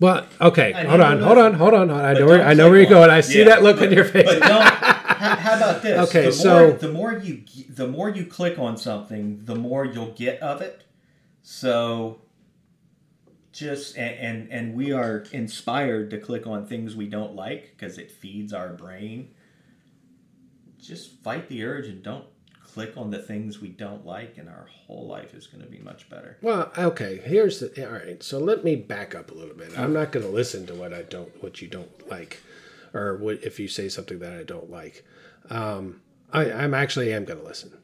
Well, okay, hold on, hold on, hold on. hold on. I know where I know where you're going. I see Yeah, that look on your face. But don't. how, how about this? Okay, the so- more, the more you the more you click on something, the more you'll get of it. So just and and, and we are inspired to click on things we don't like because it feeds our brain. Just fight the urge and don't click on the things we don't like, and our whole life is going to be much better. Well, okay. Here's the all right. So let me back up a little bit. I'm not going to listen to what I don't, what you don't like, or what if you say something that I don't like. Um, I, I'm actually am going to listen.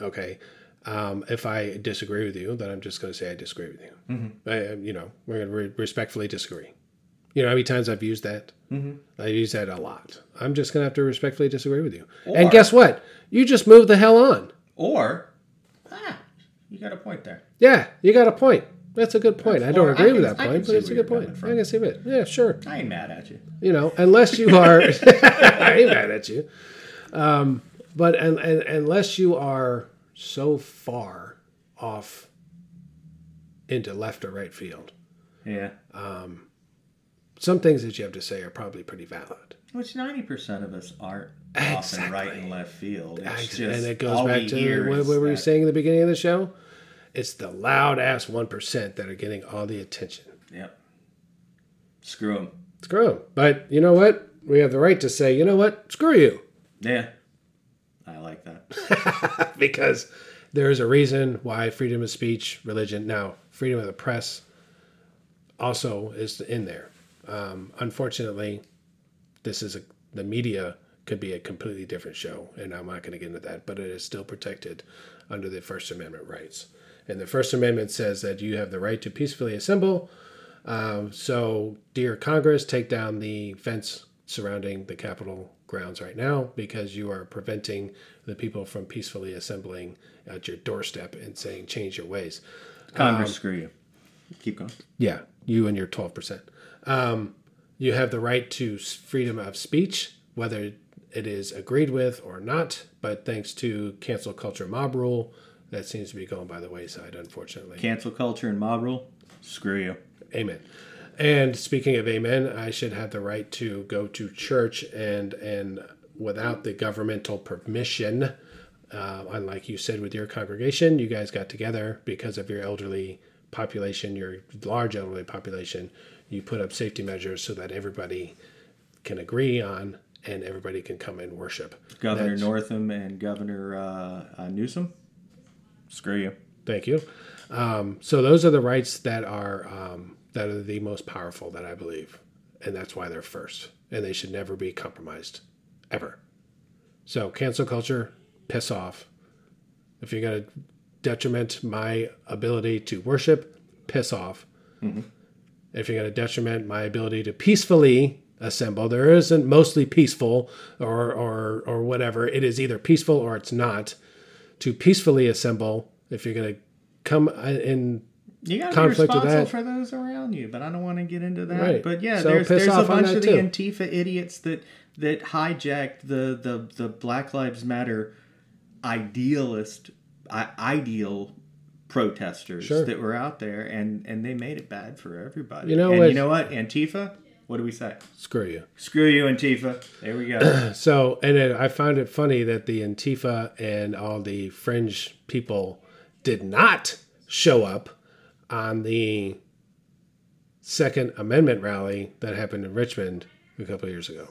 Okay. Um, if I disagree with you, then I'm just going to say I disagree with you. I, you know, we're going to re- respectfully disagree. You know how many times I've used that? Mm-hmm. I use that a lot. I'm just going to have to respectfully disagree with you. and guess what? You just move the hell on. Or ah, you got a point there. Yeah, you got a point. That's a good point. I don't Or I agree with can- that I point, but it's a good point. I can see it. Yeah, sure. I ain't mad at you. You know, unless you are, [laughs] [laughs] I ain't mad at you. Um, but and, and, unless you are so far off into left or right field, Yeah. Some things that you have to say are probably pretty valid. Which ninety percent of us aren't often right and left field. It's and it goes back to what, what were you that- saying in the beginning of the show? It's the loud ass one percent that are getting all the attention. Yep. Screw them. Screw them. But you know what? We have the right to say, you know what? Screw you. Yeah. I like that. [laughs] because there is a reason why freedom of speech, religion, now freedom of the press also is in there. Um, unfortunately, this is a the media could be a completely different show, and I'm not going to get into that, but it is still protected under the First Amendment rights. And the First Amendment says that you have the right to peacefully assemble. Um, so, dear Congress, take down the fence surrounding the Capitol grounds right now because you are preventing the people from peacefully assembling at your doorstep and saying, change your ways. Congress, screw you. Keep going. Yeah, you and your 12%. Um, you have the right to freedom of speech, whether it is agreed with or not. But thanks to cancel culture mob rule, that seems to be going by the wayside, unfortunately. Cancel culture and mob rule. Screw you. Amen. And speaking of amen, I should have the right to go to church and and without the governmental permission. Uh, unlike you said with your congregation, you guys got together because of your elderly population, your large elderly population. You put up safety measures so that everybody can agree on and everybody can come and worship. Governor That's- Northam and Governor uh, uh, Newsom. Screw you. Thank you. Um, so those are the rights that are um, that are the most powerful that I believe, and that's why they're first, and they should never be compromised, ever. So cancel culture, piss off. If you're gonna detriment my ability to worship, piss off. If you're gonna detriment my ability to peacefully assemble, there isn't mostly peaceful or or or whatever. It is either peaceful or it's not to peacefully assemble if you're going to come uh, in You got to be responsible that. for those around you, but I don't want to get into that. Right. But yeah, So there's there's a bunch of the too. Antifa idiots that that hijacked the the the Black Lives Matter idealist I, ideal protesters Sure. that were out there, and and they made it bad for everybody. You know and what- you know what? Antifa. What do we say? screw you Screw you, Antifa. There we go. [clears throat] so and it, i found it funny that the antifa and all the fringe people did not show up on the second amendment rally that happened in richmond a couple years ago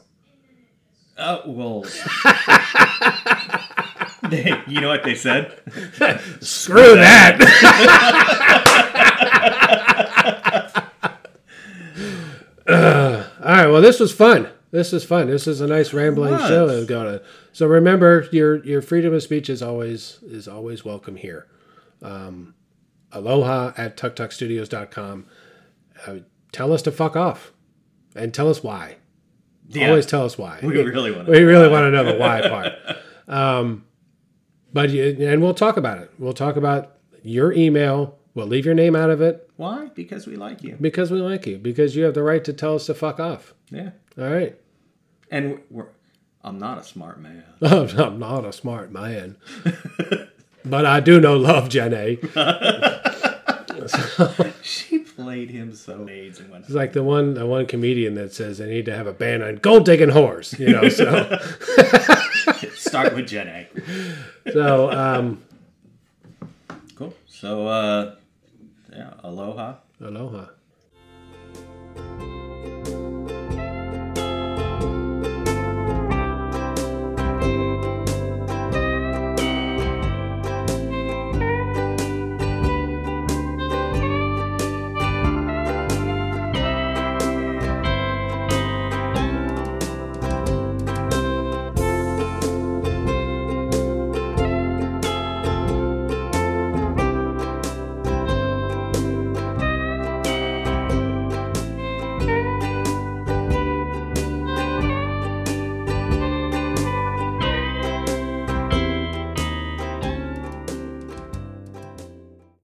oh well. [laughs] you know what they said? [laughs] Screw that. [laughs] Uh, all right. Well, this was fun. This is fun. This is a nice rambling was. show. that we've got to- So remember, your your freedom of speech is always is always welcome here. Um, aloha at tuktukstudios.com. Uh, tell us to fuck off, and tell us why. Yeah. Always tell us why. We really want to. We really want to know the why part. [laughs] Um, but you, and we'll talk about it. We'll talk about your email. We'll leave your name out of it Why? Because we like you. because we like you. Because you have the right to tell us to fuck off. Yeah. All right. And we're. I'm not a smart man. [laughs] I'm not a smart man, [laughs] but I do know love Jenny. [laughs] She played him so amazing. It's like the one the one comedian that says they need to have a ban on gold digging whores. You know. So [laughs] Start with Gen A. so, um, cool. So, uh, yeah, aloha. Aloha.